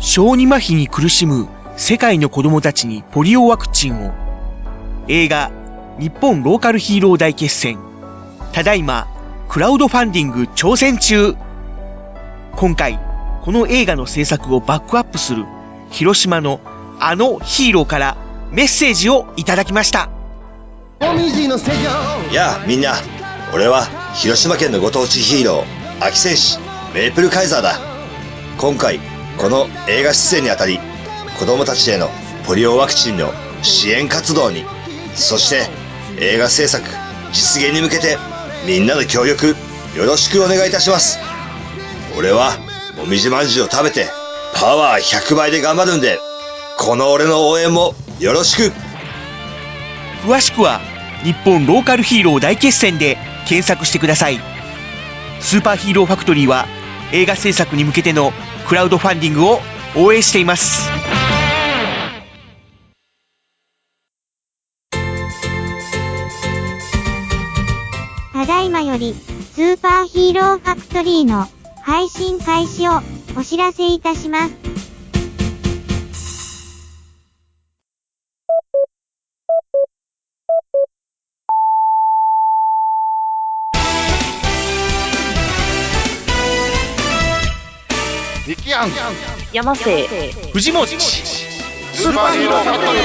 小児麻痺に苦しむ世界の子供たちにポリオワクチンを。映画日本ローカルヒーロー大決戦。ただいまクラウドファンディング挑戦中。今回この映画の制作をバックアップする広島のあのヒーローからメッセージをいただきました。やあみんな。俺は広島県のご当地ヒーロー秋戦士メープルカイザーだ。今回この映画出演にあたり子供たちへのポリオワクチンの支援活動にそして映画制作実現に向けてみんなの協力よろしくお願いいたします。俺はもみじまんじゅうを食べてパワー100倍で頑張るんでこの俺の応援もよろしく。詳しくは日本ローカルヒーロー大決戦で検索してください。スーパーヒーローファクトリーは映画制作に向けてのクラウドファンディングを応援していますただいまより、スーパーヒーローファクトリーの配信開始をお知らせいたします。キアン山瀬。藤本。スーパーヒーローファクトリ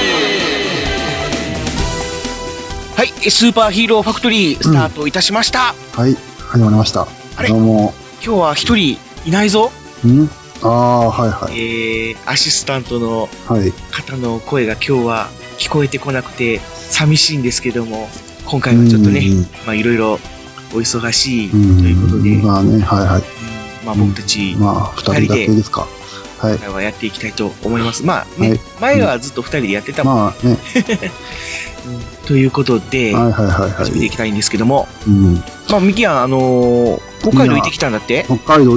はいスーパーヒーローファクトリースタートいたしました、はい、始まりました。あれ？どうも。今日は一人いないぞ。ん？ああ、はいはい。えー、アシスタントのはい。方の声が今日は聞こえてこなくて寂しいんですけども今回はちょっとねうん。まあいろいろお忙しいとうん。いうことで、うんまあね、はいはい。まあ僕たちまあ、二人だけですか。はい。今。回はやっていきたいと思います。まあね、はい。前はずっと二人でやってたもん、まあね、ということで、はいはいはいは始めていい。きたいんですけども。うん。まあミキヤンあのー北海道行ってきたんだって？北海道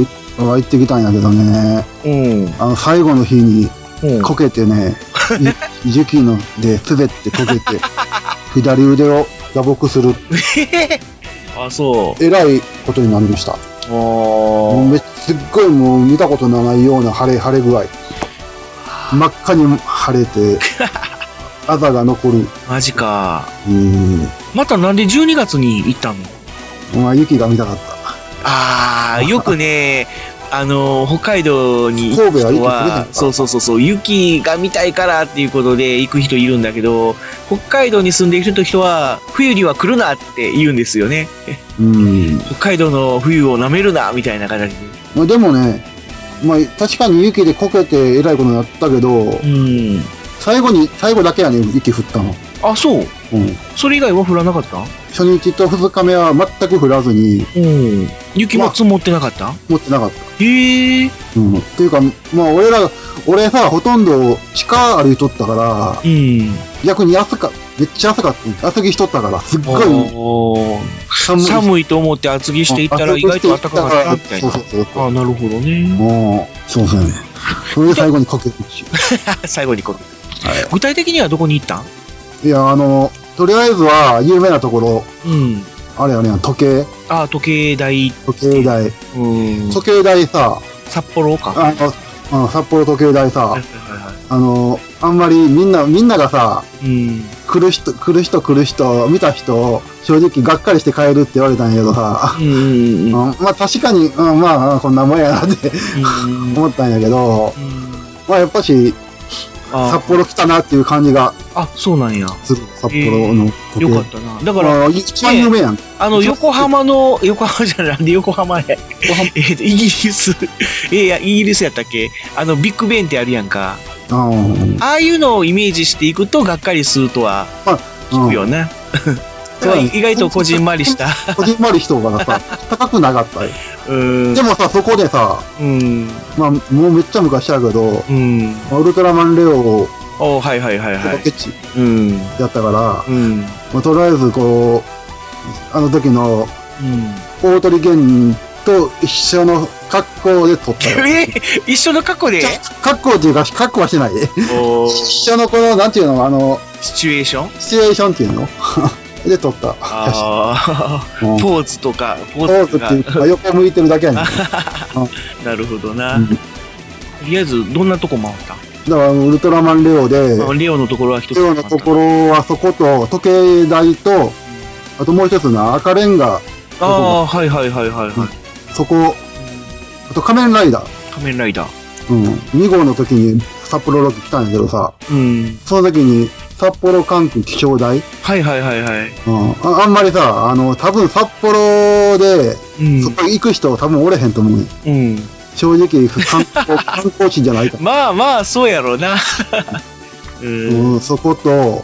は行ってきたんやけどね、うん。あの、最後の日にうん。こけてね、ゆ雪 ので滑ってこけて、左腕を打撲する、あそう。えらいことになりました。もうおめすっごいもう見たことのないような腫れ、腫れ具合。真っ赤に腫れて、あざが残る。マジかうん。またなんで12月に行ったの？まあ、雪が見たかった。ああ、よくね、あの、北海道に行く人はか、そうそうそうそう、雪が見たいからっていうことで行く人いるんだけど、北海道に住んでいる人は、冬には来るなって言うんですよね。うん。北海道の冬を舐めるな、みたいな形で。まあ、でもね、まあ、確かに雪でこけてえらいことになったけど、うん。最後に、最後だけやね、雪降ったの。あ、そう。うん。それ以外は降らなかった？初日と二日目は全く降らずに、うん。雪も積もってなかった、持ってなかった。へえ。うん。っていうか、まあ、俺ら、俺さ、ほとんど地下歩いとったから、うん。逆に暑か、めっちゃ暑かった。厚着しとったから、すっごい寒い。寒いと思って厚着していったら意外と暖かかったみたいなそう。そうそうそう。あなるほどね。もう、そうそうね。それで最後にかけるし。最後にこう。具体的にはどこに行ったん？いや、あの、とりあえずは、有名なところ、うん。あれあれやん、時計、あ、時計台。時計台。うん。時計台さ、札幌か。あの、うん札幌時計台さはいはい、はいはあの、あんまりみんな、みんながさ、い。うん。来る人、来る人来る人、見た人、正直がっかりして帰るって言われたんやけどさ、うんうんうん。うんまあ確かに、うん、まあこんなもんやなってうん 思ったんやけど、うんまあやっぱし、あ札幌来たなっていう感じがあ、そうなんや。する、札幌の時計。よかったな。だから、まあ一番有名やん。あの、横浜の、横浜じゃない、なんで横浜へ。えっと、イギリス、えいや、イギリスやったっけ？あの、ビッグベンってあるやんか。うん。ああいうのをイメージしていくと、がっかりするとは聞くよね。だから意外とこじんまりした。こじんまり人がさ、高くなかったよ。うんで。もさ、そこでさ、うん。まあ、もうめっちゃ昔やけど、うん。ウルトラマンレオをおはいはいはいはい。ケチうん。やったから、うん。まあ、とりあえずこう、あの時のうん。大鳥源と一緒の格好で撮ったよ。え一緒の過去で？格好っていうか、格好はしてない。お一緒のこの、なんていうの、あの、シチュエーション？シチュエーションっていうの？で撮った。ああ、うんポーズとか、ポポーズっていうか、横向いてるだけやねん。なるほどな。うんとりあえず、どんなとこ回った？だから、ウルトラマンレオで、まあレオのところは一つレオのところはそこと、時計台と、あともう一つの赤レンガ、ああ、はいはいはいはいはい。そこ、あと仮面ライダー。仮面ライダー。うん。2号の時に札幌ロケ来たんやけどさ、うん。その時に札幌管区気象台、はいはいはいはい。うん、ああんまりさ、あの、多分札幌で、うんそこ行く人多分おれへんと思うねん。うん。正直、観光、観光地じゃないか まあまあ、そうやろうな。うら。ん。うん、そこと、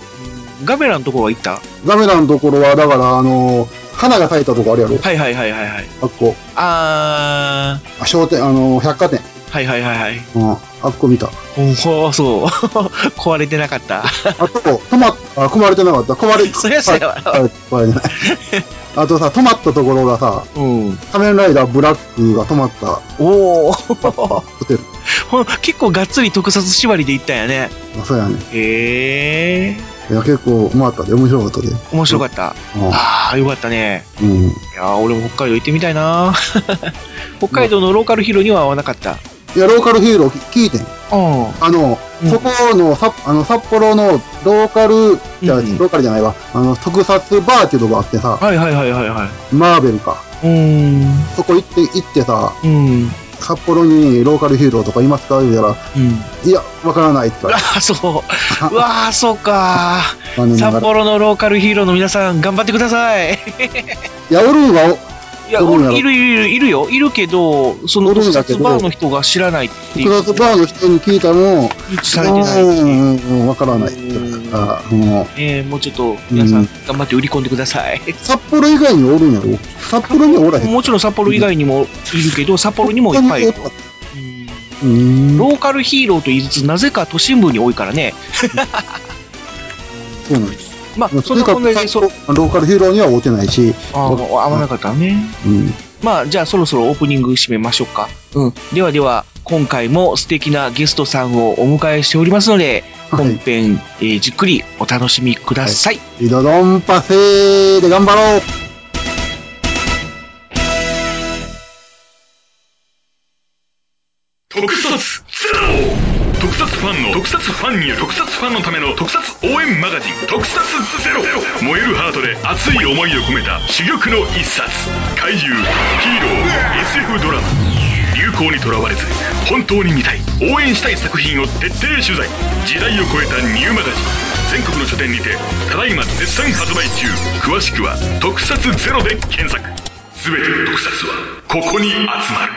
ガメラのところは行った？ガメラのところは、だから、あの、花が咲いたとこあるやろはいはいはいはいはい。あっこ。ああ商店、あの、百貨店。ー、はいはいはいはい。うん、あっこ見た。ほう、そう。壊れてなかった。あと、止まっ、あ、壊れてなかった。壊れ、そりゃそうやわはいはい壊れてない。あとさ、止まったところがさ、うん。仮面ライダーブラックが止まったおおホテル。ほん結構がっつり特撮縛りで行ったんやね。あそうやね。へえ。いや、結構、回ったで、面白かったで。面白かった。ああ、よかったね。うん。うん。いやー俺も北海道行ってみたいな 北海道のローカルヒーローには合わなかった。いや、ローカルヒーロー聞いてん。うん。あの、うんそこの、さあの、札幌のローカル、じゃローカルじゃないわ。あの、特撮バーっていうとこがあってさ、はいはいはいはいはい。マーベルか。うーん。そこ行って、行ってさ、うん。札幌にローカルヒーローとかいますか言うたら、うん。いや、わからないって言ったああ、そう。うわあ、そうか。札幌のローカルヒーローの皆さん、頑張ってください。いや、おるんは、いや、いるいるいる、いるよ。いるけど、その特撮バーの人が知らないっていう。特撮バーの人に聞いたの？も、認知されてない。うんうんうん、わからないから、もうえー、もうちょっと、皆さうんん、頑張って売り込んでください。札幌以外におるんやろ札幌にはおらへん。もちろん札幌以外にもいるけど、札幌にもいっぱいいる。ローカルヒーローと言いつつ、なぜか都心部に多いからね。そうなんです。まあ、そんなこんなで、そローカルヒーローには会うてないし、あー合わなかったね。うん。まあ、じゃあそろそろオープニング締めましょうか。うん。ではでは、今回も素敵なゲストさんをお迎えしておりますので、はい。本編、えーじっくりお楽しみください。リドドンパセーで頑張ろう撮ファンによる特撮ファンのための特撮応援マガジン特撮ゼロ。燃えるハートで熱い思いを込めた珠玉の一冊。怪獣ヒーロー SF ドラマ。流行にとらわれず本当に見たい。応援したい作品を徹底取材。時代を超えたニューマガジン。全国の書店にてただいま絶賛発売中。詳しくは「特撮ゼロで検索。全ての特撮はここに集まる。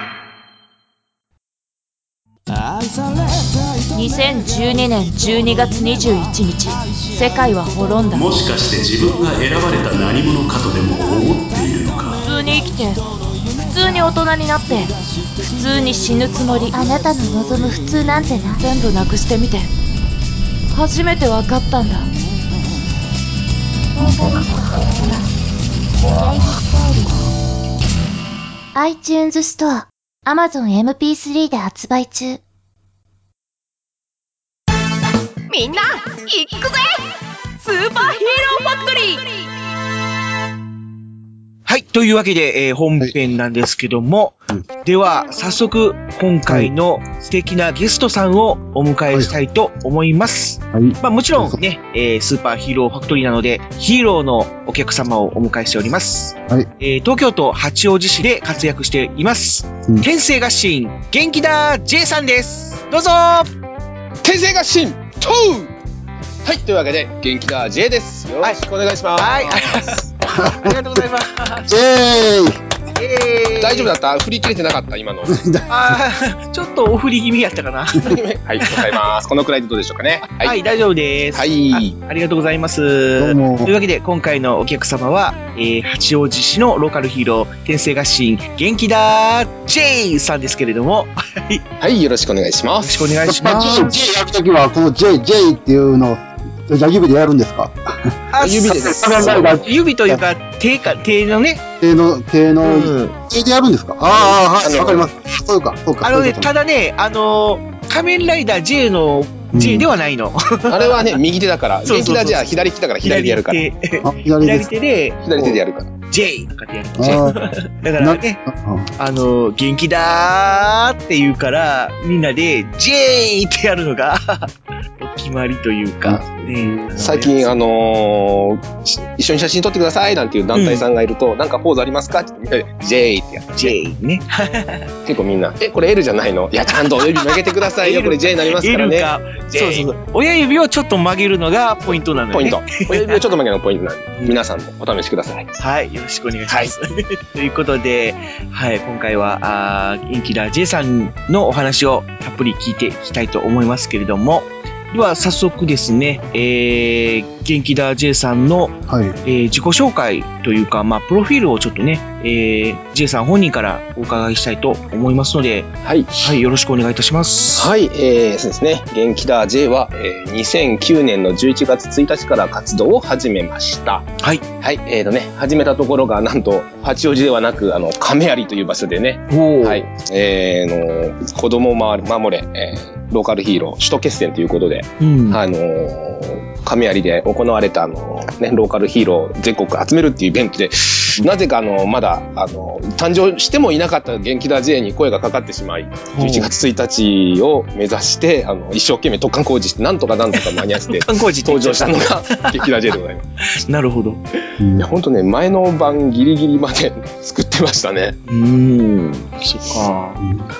2012年12月21日世界は滅んだ。もしかして自分が選ばれた何者かとでも思っているのか？普通に生きて普通に大人になって普通に死ぬつもり。あなたの望む普通なんてな。全部なくしてみて。初めて分かったんだ。iTunes ストア、Amazon MP3 で発売中。みんな行くぜスーパーヒーローファクトリーはい。というわけで、えー本編なんですけども、では、早速、今回の素敵なゲストさんをお迎えしたいと思います。はい。まあもちろんね、えースーパーヒーローファクトリーなので、ヒーローのお客様をお迎えしております。はい。えー東京都八王子市で活躍しています。うん天性合心、元気だ J さんです。どうぞ天性合心トゥはい、というわけで、元気だ J です。よろしくお願いします。はい。ありがとうございます。イェーイえー大丈夫だった？振り切れてなかった？今の。はあーちょっとお振り気味やったかな。い、わかります。このくらいでどうでしょうかね。はい、はい。大丈夫です。はいあ。ありがとうございます。どうもというわけで、今回のお客様は、えー八王子市のローカルヒーロー、天性合心、元気だ J さんですけれども、よはい、よろしくお願いしまろしす。くお願いしま J、す。J やるときは、この J、J っていうのを、じゃあ指でやるんですか？あ 指でです指というか、手か、手のね、手の、手うの、ん。手でやるんですか？ああ、はい、わかります。そうか、そうか。あのね、ただね、あのー、仮面ライダー J の J ではないの。あれはね、右手だから、そうそうそう元気だじゃあ左利きだから左でやるから。左。手で、左手でやるから。J とかってやるんですよ。だからね、あの、元気だーって言うから、みんなで J ってやるのが、お決まりというか、ね、最近、あのーし一緒に写真撮ってくださいなんていう団体さんがいると、なんかポーズありますかってみんなで J ってやって、J ね。結構みんな、え、これ L じゃないの？いや、ちゃんと親指曲げてくださいよ。これ J になりますから L ね。か、J そうそうそう。親指をちょっと曲げるのがポイントなのよね。ポイント。親指をちょっと曲げるのがポイントなんで、皆さんもお試しください。はい、よろしくお願いします。ということで、はい、今回は、あー元気だ J さんのお話をたっぷり聞いていきたいと思いますけれども、では早速ですね、えー、元気だ J さんの、はい。えー自己紹介というか、まあ、プロフィールをちょっとね、えー、J さん本人からお伺いしたいと思いますので、はい。はい、よろしくお願いいたします。はい、えー、そうですね。元気だ J は、えー、2009年の11月1日から活動を始めました。はい。はい、えーとね、始めたところが、なんと、八王子ではなく、あの、亀有という場所でね、はい、えー、の、子供を守守れ、えーローカルヒーロー、首都決戦ということで、うん。あのー亀有で行われた、あのーね、ローカルヒーロー全国集めるっていうイベントで、なぜか、あの、まだ、あの、誕生してもいなかった元気だ J に声がかかってしまい、11月1日を目指して、あの、一生懸命特貫工事して、なんとかなんとか間に合って言登場したのが元気だ J でございます。たなるほど。うんいや、ほんとね、前の晩ギリギリまで作ってましたね。うーん。そっか。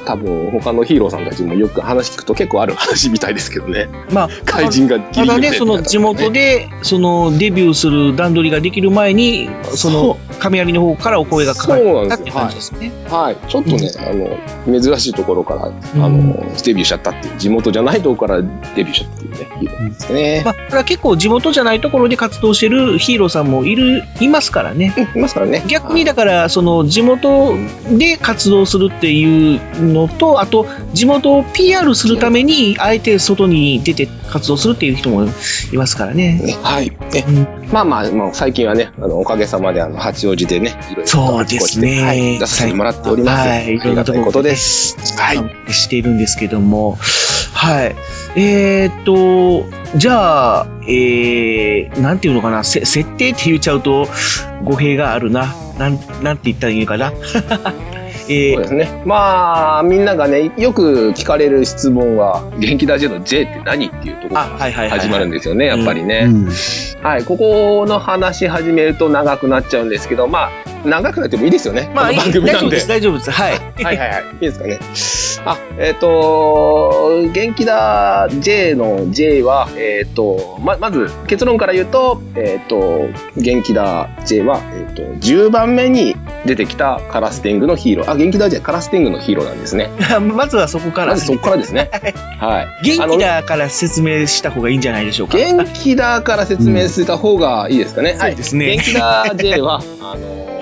多分、他のヒーローさんたちもよく話聞くと結構ある話みたいですけどね。まあ、怪人がギリギリただね、でその地元で、そのデビューする段取りができる前に、その亀有の方からお声がかかったって感じですね。はい。ちょっとね、あの、珍しいところから、あうんの、デビューしちゃったっていう、地元じゃないところからデビューしちゃったっていうね、ヒーローですね。まあ、これは結構地元じゃないところで活動してるヒーローさんもいる、いますからね。いますからね。逆にだから、その地元で活動するっていうのと、あと、地元を PR するために、あえて外に出て活動するっていう人もいますからね。ねはい。ねうんまあまあ、まあ、最近はね、あの、おかげさまで、あの、八王子でね、いろいろとそうですねはい、出させてもらっております。はいありがたいことです。はい。しているんですけども、はい。えーっと、じゃあ、えー、なんていうのかな、せ設定って言っちゃうと語弊があるな。なん、なんて言ったらいいのかな。えーそうですね。まあ、みんながね、よく聞かれる質問は、元気だ J の？J って何？っていうところあ、はいはいはい。始まるんですよね、やっぱりね。うん。はい、ここの話始めると長くなっちゃうんですけど、まあ、長くなってもいいですよね。まあ、番組なんで。大丈夫です、大丈夫です。はい。はいはいはい。いいですかね。あ、えっ、と、元気だ J の J は、えっ、と、ま、まず結論から言うと、えっ、と、元気だ J は、えっ、と、10番目に出てきたカラステングのヒーロー。あ、元気だ J カラステングのヒーローなんですね。まずはそこから。まずそこからですね。はい。元気だから説明した方がいいんじゃないでしょうか。元気だから説明した方がいいですかね。そうですねはい、元気だ J は、あのー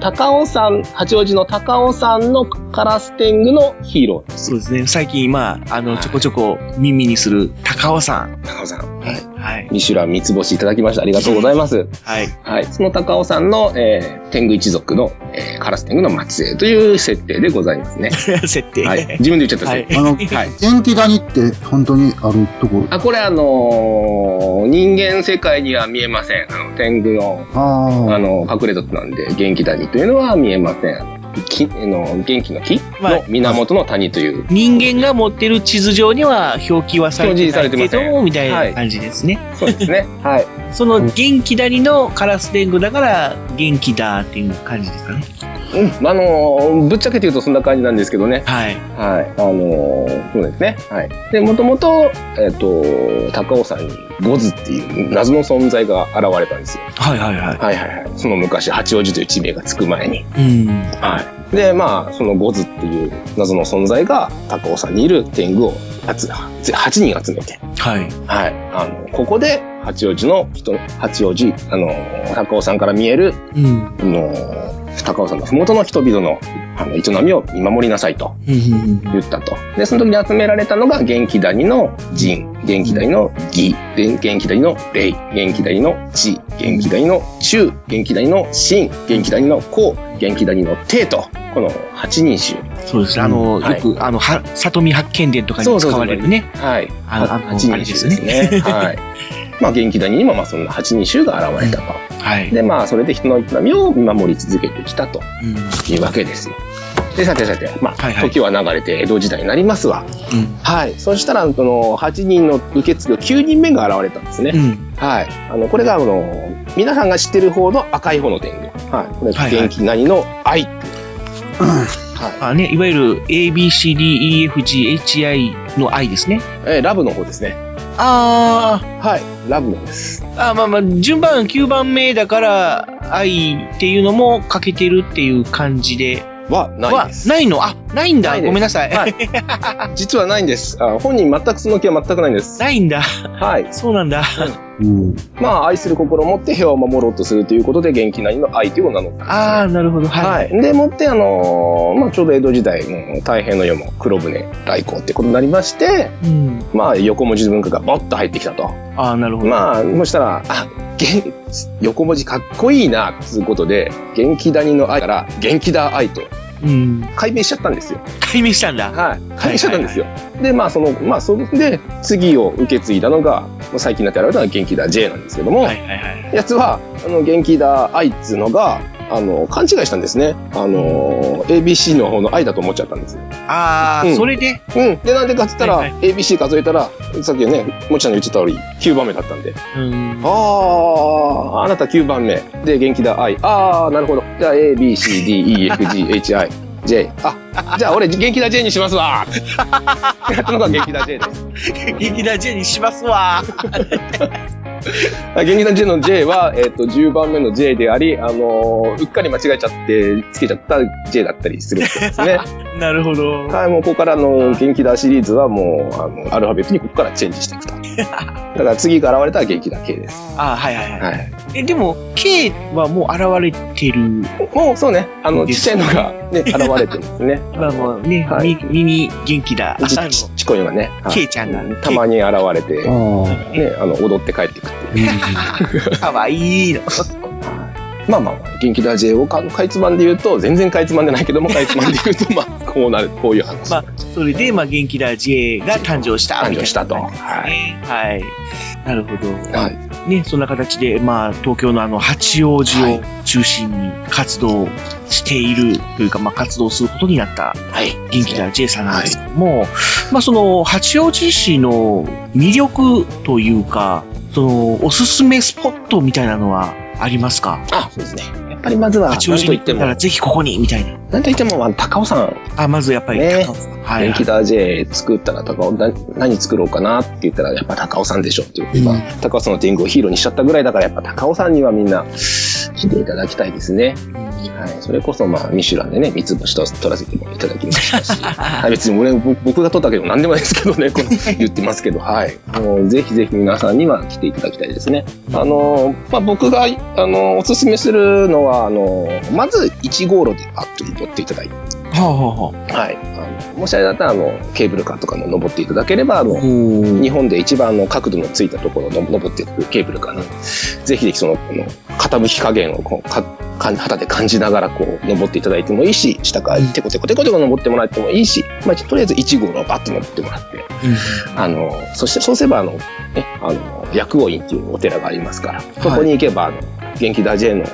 高尾山、八王子の高尾山のカラステングのヒーロー。そうですね。最近、まあ、あの、はいちょこちょこ耳にする高尾さん。高尾山。はい。ミシュラン三つ星いただきました。ありがとうございます。はい。はい。その高尾山の、えー、天狗一族の、えー、カラス天狗の末裔という設定でございますね。設定。はい。自分で言っちゃったはい。あの、はい。元気谷って本当にあるとこ？あ、これあのー人間世界には見えません。あの、天狗のああ。あの、隠れ土なんで、元気谷というのは見えません。あの元気の木まあの源の谷という。人間が持ってる地図上には表記はされて表示されてませんないけど、みたいな感じですね。そうですね。はい。その元気だりのカラス天狗だから元気だっていう感じですかね。うん。あの、ぶっちゃけて言うとそんな感じなんですけどね。はい。はい。あの、そうですね。はい。で、もともと、えっ、と、高尾山にゴズっていう謎の存在が現れたんですよ。はいはいはい。はいはいはい。その昔、八王子という地名がつく前に。うん。はい。で、まあ、そのゴズっていう謎の存在が高尾山にいる天狗を集8人集めて、はい。はい。あの、ここで八王子の人、八王子、あの、高尾山から見える、うん。あの、高尾山の麓の人々の、あの、営みを見守りなさいと言ったと。で、その時に集められたのが元気谷の仁、元気谷の義、で元気谷の霊、元気谷の智、元気谷の中、元気谷の真、元気谷の公、元気谷の帝と、この8人衆。そうですね。あの、はいよく、あの、は、里見八犬伝とかに使われるね。はい。あのあの8人衆ですね。はい。まあ、元気谷にも、まあ、そんな8人衆が現れたと。はい。で、まあ、それで人の営みを見守り続けてきたとうん。いうわけですよ。で、さてさて、まあ、はいはい時は流れて江戸時代になりますわ。うん。はい。そしたら、その、8人の受け継ぐ9人目が現れたんですね。うん。はい。あの、これが、あの、皆さんが知ってる方の赤い方の天狗。はい。これ、元気何の愛っていう。はい。あね、いわゆる A, B, C, D, E, F, G, H, I の I ですね。えーラブの方ですね。あはい。ラブの方です。ーあ、まあまあ、順番9番目だから、I っていうのも欠けてるっていう感じで。は、ないです。はないの？あ、ないんだ。ごめんなさい。はい。実はないんです。あ本人全くその気は全くないんです。ないんだ。はい。そうなんだ。うん。まあ、愛する心を持って平和を守ろうとするということで、元気なりの愛という名乗ったんですねああ、なるほど。はい。はい。でもって、あのーまあ、ちょうど江戸時代、太平の世も黒船来航ってことになりまして、うん。まあ、横文字文化がボッと入ってきたと。ああ、なるほど。まあ、そしたら、あ、げ横文字かっこいいな、つうことで、元気谷の愛から元気だ愛とうん。解明しちゃったんですよ。解明したんだ。はい。解明しちゃったんですよ。で、まあ、その、まあ、それで、次を受け継いだのが、まあ最近になって現れたのが元気だ J なんですけども、はいはいはい。やつは、あの、元気だ愛っつうのが、あの、勘違いしたんですね。あの、ABC の方の愛だと思っちゃったんですよ。ああ、うんそれで？うん。で、なんでかっつったら、はいは ABC 数えたら、さっきね、もちちゃんの言ってた通り、9番目だったんで。うん。ああ、あなた9番目。で、元気だ愛。ああ、なるほど。じゃあ、A, B, C, D, E, F, G, H, I, J。あ、じゃあ俺、元気だ J にしますわ。やったのが元気だ J です。元気だ J にしますわ。あ元気な J の J は、えっ、と、10番目の J であり、あのーうっかり間違えちゃって、つけちゃった J だったりするわけですね。なるほど。はい、もうここからの元気だシリーズはもう、あの、アルファベットにここからチェンジしていくと。だから次が現れたら元気だ K です。ああ、はいはいはい。はい。え、でも、K はもう現れてる。もうそうね、あの、ちっちゃいのがね、現れてるんですね。まあもうね、はいみ耳元気だ。あちの、ちちこいのがね、はい K ちゃんが。たまに現れて、あね、あの、踊って帰っていくっていう。かわいいの。まあまあまあ、元気だ J をかかいつまんで言うと、全然かいつまんでないけども、かいつまんで言うと、まあ、こうなる、こういう話。まあ、それで、まあ、元気だ J が誕生した。誕生したとみいはい。なるほど。はい。ね、そんな形で、まあ、東京のあの、八王子を中心に活動しているというか、まあ、活動することになったはい。元気だ J さんなんですけども、まあ、その、八王子市の魅力というか、その、おすすめスポットみたいなのはありますか？あ、そうですね。やっぱりまずは、なん八王子にといっても、行ったらぜひここに、みたいな。なんといっても、まあ高尾山、あ、まずやっぱり、ね高尾さんはい、元気だ J 作ったら高尾、な何作ろうかなって言ったら、やっぱ高尾山でしょっていうことで、まあ高尾山の天狗をヒーローにしちゃったぐらいだから、やっぱ高尾山にはみんな来ていただきたいですね。はい。それこそ、まあ、ミシュランでね、三つ星と取らせてもいただきましたし、はい、別に俺、僕僕が取ったけど何でもないですけどね、この 言ってますけど、はい。もうぜひぜひ皆さんには来ていただきたいですね。あの、まあ、僕が、あの、おすすめするのは、あの、まず1号路でパッと登っていただいて、はあ、はあはい。あのもしあれだったら、あの、ケーブルカーとかも登っていただければ、あの、お日本で一番の角度のついたところの登っていくケーブルカーな。ので、ぜひぜひその、この傾き加減をこうかか肌で感じながらこう登っていただいてもいいし、下からテコテコテコテコ登ってもらってもいいし、まあ、とりあえず1号路をバッと登って。もらって、あの、そしてそうすればあの、ね、あの、薬王院っていうお寺がありますから、そこに行けば、あの、元気だ J の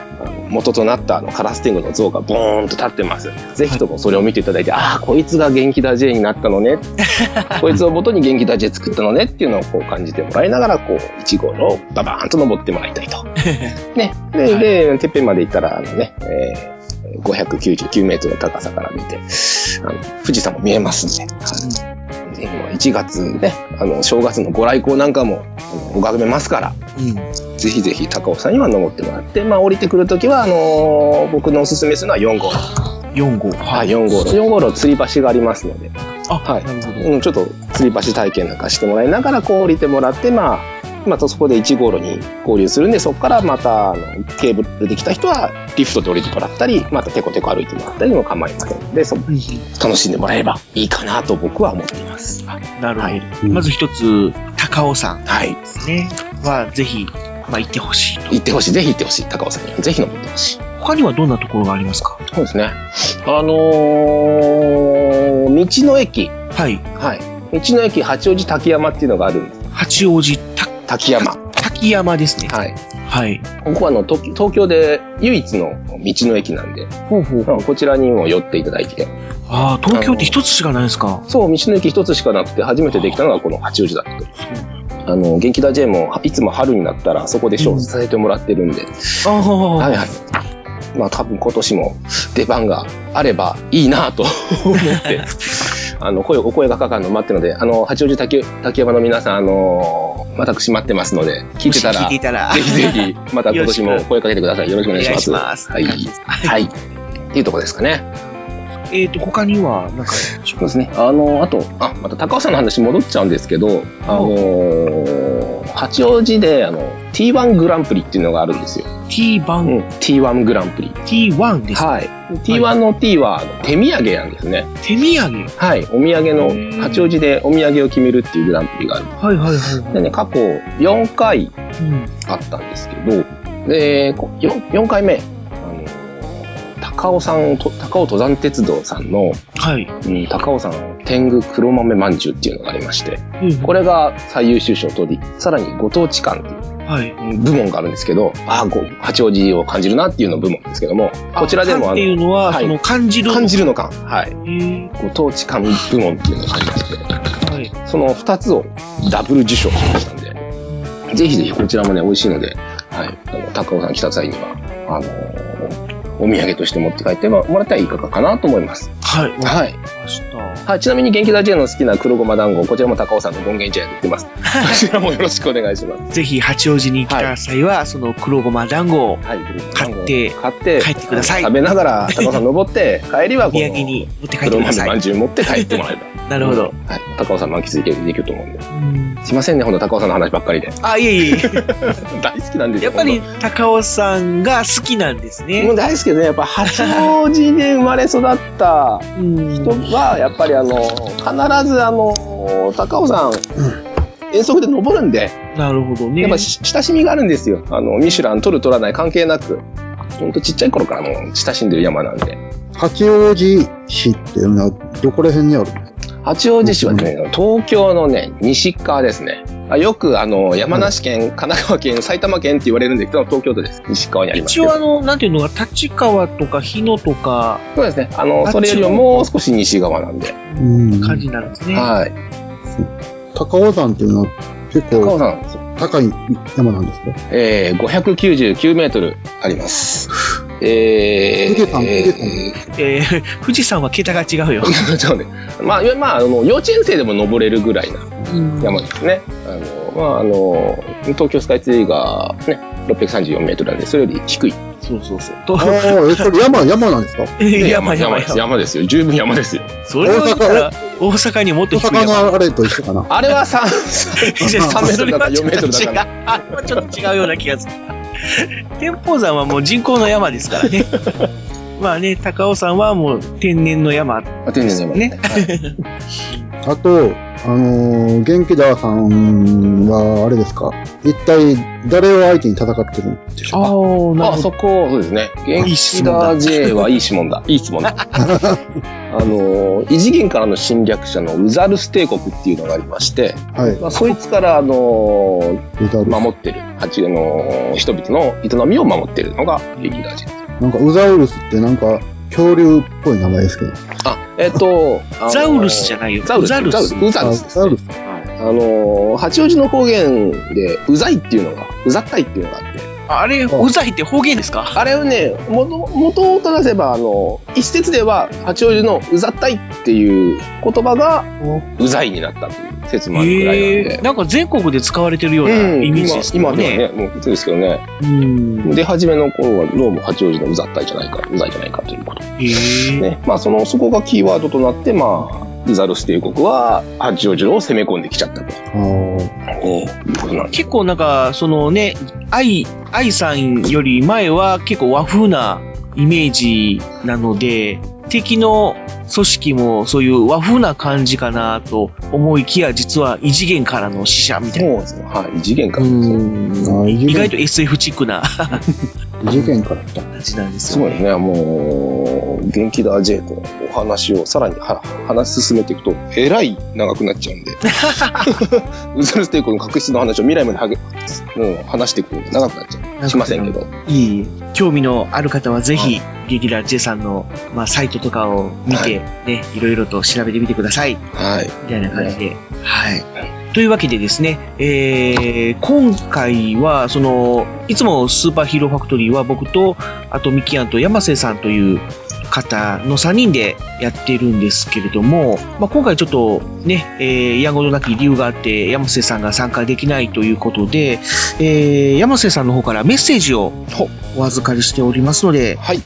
元となったあのカラス天狗の像がボーンと立ってます。ぜひともそれを見ていただいて、ああ、こいつが元気だ J になったのね。こいつを元に元気だ J 作ったのねっていうのをこう感じてもらいながら、こう、1号のババーンと登ってもらいたいと。ね。で、で、てっぺんまで行ったら、あのね、えー599メートルの高さから見て、あの富士山も見えますんで、はい。ぜひもう1月ね、あの、正月のご来光なんかも拝めますから、うん。ぜひぜひ高尾山には登ってもらって、まあ降りてくるときは、あのー僕のおすすめするのは4号路。4号。はい、4号路。4号路吊り橋がありますので、あ、はいなるほど。うん、ちょっと吊り橋体験なんかしてもらいながら、こう降りてもらって、まあ、またそこで1号路に合流するんで、そこからまた、あの、ケーブルで来た人は、リフトで降りてもらったり、またテコテコ歩いてもらったりも構いません。ので、そうん楽しんでもらえればいいかなと僕は思っています。あなるほど。はい。うんまず一つ、高尾山。はい。ですね。は、ぜひ、まあ、行ってほしい。と。行ってほしい。ぜひ行ってほしい。高尾山。にはぜひ登ってほしい。他にはどんなところがありますかそうですね。あのー、道の駅。はい。はい。道の駅八王子滝山。ってい。うのがあるんです。八王子た滝山。滝滝山ですね。はい。はい。ここはあの、東東京で唯一の道の駅なんで、ほうほうほう。こちらにも寄っていただいて、ああ、東京って一つしかないですか？そう、道の駅一つしかなくて、初めてできたのがこの八王子だったと。あの、元気だ J も、いつも春になったらそこでショーさせてもらってるんで、ああ、はいはい。まあ多分今年も出番があればいいなと思って、あの、声、お声がかかるの待ってるので、あの、八王子竹竹山の皆さん、あの、私待ってますので、聞いてたら、たらぜひぜひ、また今年も声かけてください。よろしくお願いします。いしますはい。はい。っていうところですかね。えっ、と、他には、なんか、そうですね。あの、あと、あ、また高尾さんの話戻っちゃうんですけど、あのー八王子で、あの、T1 グランプリっていうのがあるんですよ。T1、うん、T1 グランプリ。T1 ですか？はい。T1 の T は手土産なんですね。手土産？はい。お土産の、八王子でお土産を決めるっていうグランプリがある。はいはいはい。でね、過去4回うん。あったんですけど、で、こ 4, 4回目、高尾山と、高尾登山鉄道さんの、はい。うん、高尾山天狗黒豆まんじゅうっていうのがありまして、うんこれが最優秀賞を取り、さらにご当地館っていうはい。部門があるんですけど、ああ、ご八王子を感じるなっていうの部門ですけども、こちらでもあっていうのは、はいその感じる。感じるの館。はい。ご当地館部門っていうのがありまして、はい。その2つをダブル受賞しましたんで、ぜひぜひこちらもね、美味しいので、はい。あの、高尾さん来た際には、あのーお土産として持って帰ってもらったらいかがかなと思います。はい。はい。はい。ちなみに元気だ J の好きな黒ごま団子、こちらも高尾さんの権限茶屋で売ってます。こちらもよろしくお願いします。ぜひ、八王子に来た際は、その黒ごま団子をはい。買って買って、帰ってください食べながら高尾さん登って、帰りはおこの土産に持って帰って黒。豆まんじゅう持って帰ってもらえば。なるほど。はい。高尾さん満喫できると思うんで。うんすいませんね、ほんと高尾さんの話ばっかりで。あ、いえいえ。大好きなんですよ。やっぱり、高尾さんが好きなんですもうね。大好きですね。やっぱ八王子で生まれ育ったうん人は、やっぱりあの、必ずあの、高尾さん、遠足で登るんで、なるほどね。やっぱし親しみがあるんですよ。あの、ミシュラン取る取らない関係なく。ほんとちっちゃい頃からもう親しんでる山なんで。八王子市っていうのはどこら辺にあるんですか八王子市はね、東京のね、西側ですね。あよくあの、山梨県、神奈川県、埼玉県って言われるんですけど、東京都です。西側にあります。一応あの、なんていうのが、立川とか日野とか、そうですね。あの、あそれよりももう少し西側なんで。うん。感じになるんですね。はい。高尾山っていうのは結構高尾山、高い山なんですか？えー、599メートルあります。えー、富士山え富士えー、富士山は桁が違うよ。ー そうね。まあ、まあ、あの、幼稚園生でも登れるぐらいなうん山ですね。あの、まあ、あの、東京スカイツリーがね、634メートルなんで、それより低い。そうそうそう。とああ、え、それ山、山なんですか？え山山です。山。山ですよ。十分山ですよ。それを言ったら、大阪にもっと大低い山。阪のあれと一緒かな。あれは3、3メートルだか4メートルだか。あれはちょっと違うような気がする。天保山はもう人工の山ですからね。まあね、高尾山はもう天然の山。あ天然の山ね。あと、あのー、元気ださんは、あれですか？一体誰を相手に戦ってるんでしょうか？ああ、あ、そこ、そうですね。元いい気だだ J はいい質問だ。いい質問だ。あの、異次元からの侵略者のウザルス帝国っていうのがありまして、はい。まあ、そいつから、あの、ウザウルス守ってる、八の人々の営みを守ってるのが元気だ J。なんかウザウルスってなんか恐竜っぽい名前ですけど。あ、えっと、あのザウルスじゃないよザウルス。ウザウルス。ウザルあスザウルス。あの、八王子の方言で、うざいっていうのが、うざったいっていうのがあって、あれ、うざいって方言ですか？あれをね、元、元を正せば、あの、一説では、八王子のうざったいっていう言葉が、うざいになったという説もあるくらいなんえでえ。なんか全国で使われてるようなうんイメージですけど今今ではね。ね、もう普通ですけどね。うん。で、初めの頃は、どうも八王子のうざったいじゃないか、うざいじゃないかということ。へえ。ね。まあ、その、そこがキーワードとなって、まあ、ウザルス帝国は、八王子を攻め込んできちゃったと。結構なんか、そのね、愛、愛さんより前は結構和風なイメージなので、敵の組織もそういう和風な感じかなと思いきや、実は異次元からの死者みたいな。そうですね。はい。異次元から。うんあ異次元意外と SF チックな異次元から来た。感じなんですよね。すごいね。もう、元気だ J とお話をさらには話進めていくと、えらい長くなっちゃうんで。ウズルステークの確執の話を未来まではげ、うん、話していくと長くなっちゃう。しませんけど。いい。興味のある方はぜひ、劇団 J さんの、まあ、サイトとかを見て、ね、いろいろと調べてみてください。はい。みたいな感じで。はい。というわけでですね、えー、今回は、その、いつもスーパーヒーローファクトリーは僕と、あとミキアンと山瀬さんという方の3人でやってるんですけれども、まあ、今回ちょっとね、えー、やんごとなき理由があって、山瀬さんが参加できないということで、えー、山瀬さんの方からメッセージをお預かりしておりますので、はい。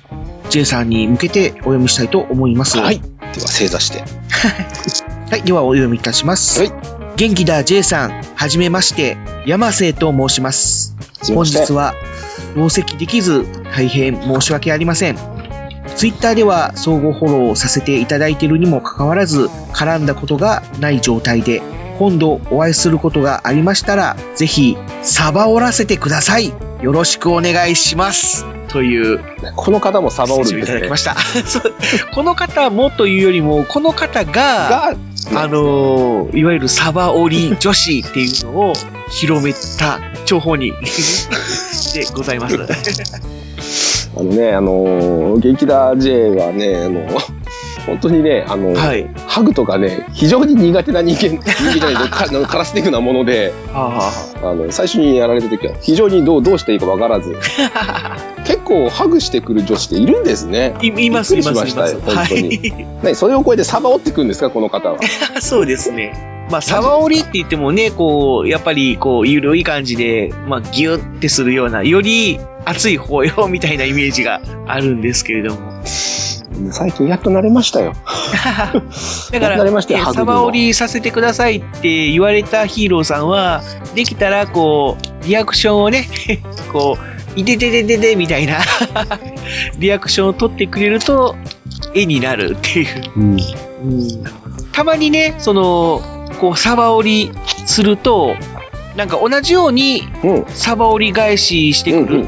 J さんに向けてお読みしたいと思います。はい。では、正座して。はい、ではお読みいたします。はい。元気だ J さん、はじめまして、山瀬と申します。本日は、同席できず、大変申し訳ありません。ツイッターでは相互フォローさせていただいているにもかかわらず、絡んだことがない状態で、今度お会いすることがありましたら、ぜひ、サバおらせてください。よろしくお願いします。という、この方もサバオルメッセージをいですねただきま。した。この方もというよりも、この方が、が、あのーいわゆるサバオリ女子っていうのを 広めた情報に でございます。あのね、あのー、元気だ J はね、あの、本当にね、あの、はい。ハグとかね、非常に苦手な人間、人間じゃないカラス的なもので、ああの、最初にやられた時は非常にどう、どうしていいかわからず、結構ハグしてくる女子っているんですね。いいます、います、います。りしたよ、本当に。はい。ね、それを超えてサバ折ってくるんですか、この方は。そうですね。まあ、サバオリって言ってもね、こう、やっぱり、こう、ゆるい感じで、まあ、ギュってするような、より熱い方よ、みたいなイメージがあるんですけれども。最近やっと慣れましたよ。だから、サバ折りさせてくださいって言われたヒーローさんは、できたら、こう、リアクションをね、こう、いてててててみたいな、リアクションを取ってくれると、絵になるっていう。うん。たまにね、その、こう、サバ折りすると、なんか同じようにうん。サバ折り返ししてうんくる、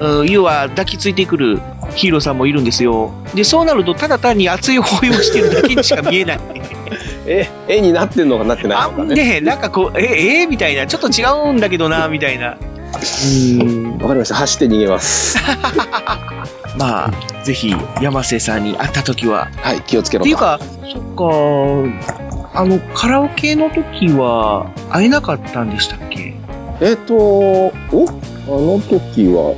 うん要は抱きついてくるヒーローさんもいるんですよ。で、そうなると、ただ単に熱い抱擁してるだけにしか見えない。え、絵になってんのかなってないあのかね。ねなんかこう、え、えみたいな、ちょっと違うんだけどな、みたいな。うん。わかりました。走って逃げます。まあ、ぜひ、山瀬さんに会った時は。はい、気をつけろっていうか、そっか、あの、カラオケの時は会えなかったんでしたっけ？えっ、と、おあの時は、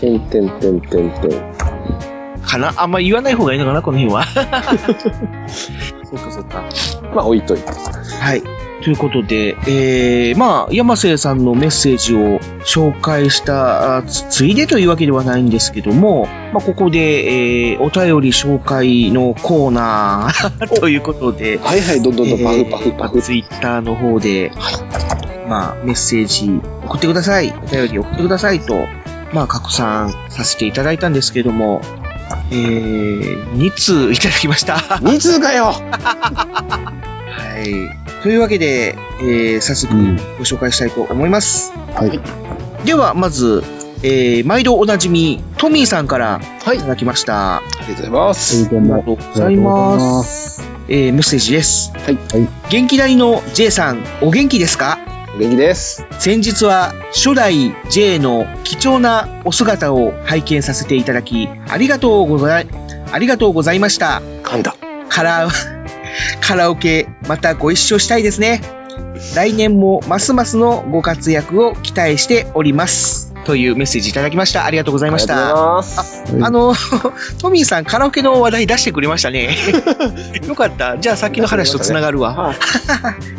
てんてんてんてんてん。かな？あんま言わない方がいいのかな、この辺は？そうか、そうか。まあ置いといて。はい。ということで、えー、まあ、山瀬さんのメッセージを紹介したあつついでというわけではないんですけども、まあ、ここで、えー、お便り紹介のコーナー ということで、はいはい、どんどんどんパフパフパフ。ツイッターの方で、まあ、メッセージ送ってください。お便り送ってくださいと、まあ、拡散させていただいたんですけども、えー、2通いただきました。は2通かよ い。というわけで、えー、早速うんご紹介したいと思います。はい。では、まず、えー、毎度おなじみ、トミーさんからはいいただきました。ありがとうございます。ありがも。とうございます。えー、メッセージです。はい。はい。元気大の J さん、お元気ですか？元気です。先日は初代 J の貴重なお姿を拝見させていただき、ありがとうござい、ありがとうございました。噛んだ。カラ、カラオケ、またご一緒したいですね。来年もますますのご活躍を期待しております。というメッセージいただきました。ありがとうございました。あの、トミーさん、カラオケの話題出してくれましたね。よかった。じゃあ、さっきの話とつながるわ。はい。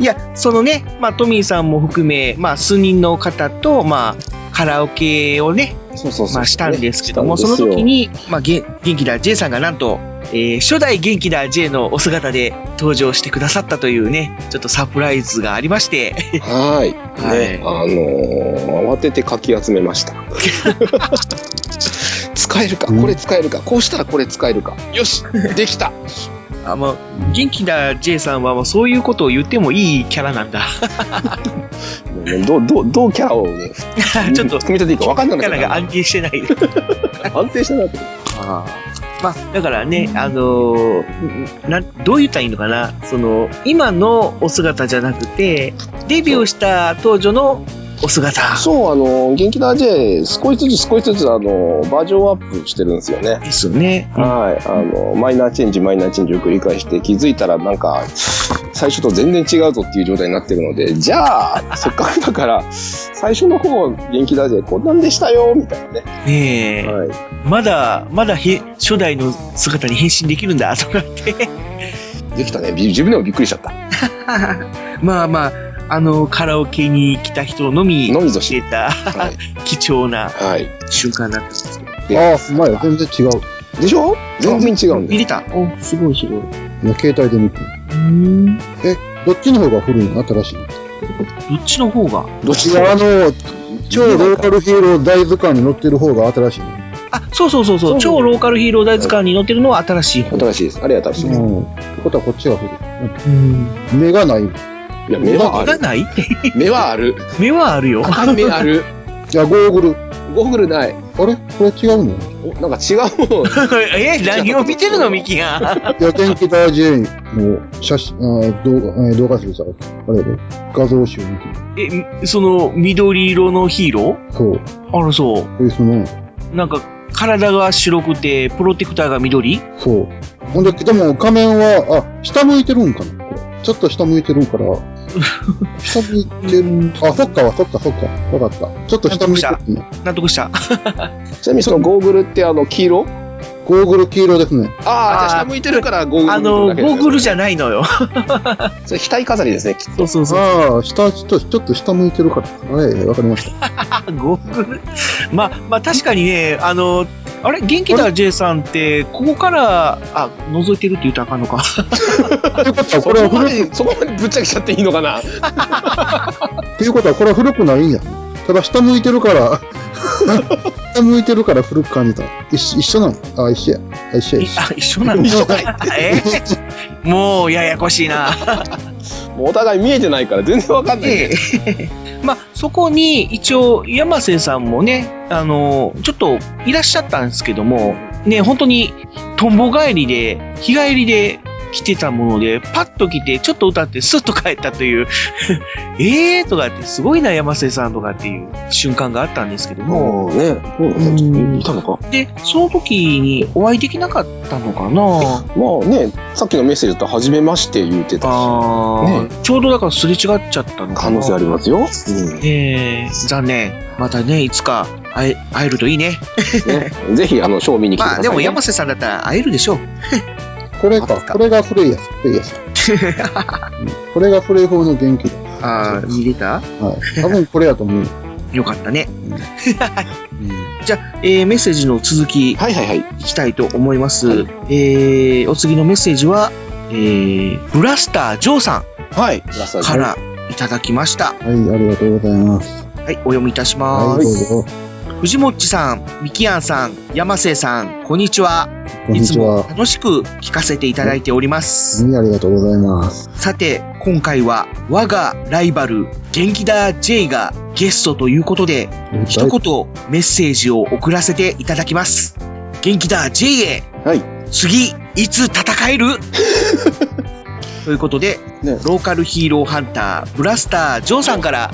いや、そのね、まあ、トミーさんも含め、まあ、数人の方と、まあ、カラオケをね、そうそうそう。まあ、したんですけども、その時に、まあ、げ元気だ J さんがなんと、えー初代元気だ J のお姿で登場してくださったというね、ちょっとサプライズがありまして、はい。はいね、あのー、慌ててかき集めました。使えるか、これ使えるか、こうしたらこれ使えるか？よしできた。あ、まあ、元気な J さんは、まあ、そういうことを言ってもいいキャラなんだ。どう、どう、どうキャラをね、ちょっと、組み立てていいか分かんなくキャラが安定してない。安定してなかった。まあ、だからね、あのーな、どう言ったらいいのかな、その、今のお姿じゃなくて、デビューした当時のお姿そう、あの、元気だ J、少しずつ少しずつ、あの、バージョンアップしてるんですよね。ですよね。はい。あの、マイナーチェンジ、マイナーチェンジを繰り返して、気づいたらなんか、最初と全然違うぞっていう状態になってるので、じゃあ、せっかくだから、最初の方、元気だ J、こんなんでしたよ、みたいなね。ねえ、はい。まだ、まだへ初代の姿に変身できるんだ、とかって。できたね。び自分でもびっくりしちゃった。まあまあ、あの、カラオケに来た人のみ、のみぞし出た、はい。貴重なはい。瞬間だったんですけど。ああ、うまいよ。全然違う。でしょ？全然違うんだよ。見れたお、すごいすごい。携帯で見て。うん。え、どっちの方が古いの？新しいのどっちの方が？どっちいや、あの、超ローカルヒーロー大図鑑に載ってる方が新しいの。あ、そうそうそうそう。超ローカルヒーロー大図鑑に載ってるのは新しい方。新しいです。あれは新しいです。うん。ってことはこっちが古い。うん。目がない。いいや、目はある。目がない？目はある。目はあるよ。赤い目ある。や、ゴーグル。ゴーグルない。あれ？これ違うの？おなんか違うもの。え、何を見てるの、ミキが？いや、電気ダージェイの写真、あー動画、えー動画集さ、あれ？で、画像集見てる。え、その、緑色のヒーロそう。ーあら、そう。え、その、なんか、体が白くて、プロテクターが緑？そう。ほんで、でも画面は、あ、下向いてるんかな？これ。ちょっと下向いてるから。下向いてる。あ、そっかわ、そっかそっか。わかった。ちょっと下向いてるね。納得した。ちなみにそのゴーグルってあの、黄色？ゴーグル黄色ですね。ああ、じゃあ下向いてるからゴーグルあの、ゴーグルじゃゃないのよ。それ額飾りですね、きっそうそうそう。ああ、下、ちょっと、ちょっと下向いてるから。あれ、わかりました。ゴーグル？まあ、まあ確かにね、あの、あれ？元気だ J さんって、ここから、あ、覗いてるって言ったらあかんのか。ということは、と。そこれは古い。こまで、そこまでぶっちゃけちゃっていいのかな？っていうことは、これは古くないんや。ただ、下向いてるから、下向いてるから古く感じた。一緒一緒なの？あ、一緒や。あ一緒や。一緒あ、一緒なんだ。え？もう、ややこしいな。もうお互い見えてないから全然わかんない。ええ まあ、そこに一応、山瀬さんもね、あの、ちょっといらっしゃったんですけども、ね、本当に、とんぼ帰りで、日帰りで来てたもので、パッと来て、ちょっと歌って、スッと帰ったという、え えーとかって、すごいな、山瀬さんとかっていう瞬間があったんですけども、ね、そうだねいたのかで、その時にお会いできなかったのかなまあね、さっきのメッセージだと、初めまして言ってたし、あーねちょうどだからすれ違っちゃったのかな可能性ありますよ。うんええ残念。またね、いつか会え会えるといいね。ね、ぜひ、あの、ショー見に来てください、ね。まあでも山瀬さんだったら会えるでしょう。これか。これが古いやつ。古いやつ。うんこれが古い方の元気だ。ああ、見れた？はい。多分これやと思う。よかったね。うんじゃあ、えーメッセージの続き、はいはいはい。いきたいと思います。はいえーお次のメッセージは、えーブラスタージョーさはい。んからいただきました。はい、ありがとうございます。はい、お読みいたしはい、ます。どうぞ。藤もっちさん、みきやんさん、山瀬さん、こんにちは。こんにちいはつも。楽しく聞かせていただいております。はい、ありがとうございます。さて、今回は我がライバル、元気だ J がゲストということで、一言メッセージを送らせていただきます。元気だ J へ、はい。次、いつ戦える？ということで、ねローカルヒーローハンター、ブラスタージョーさんから。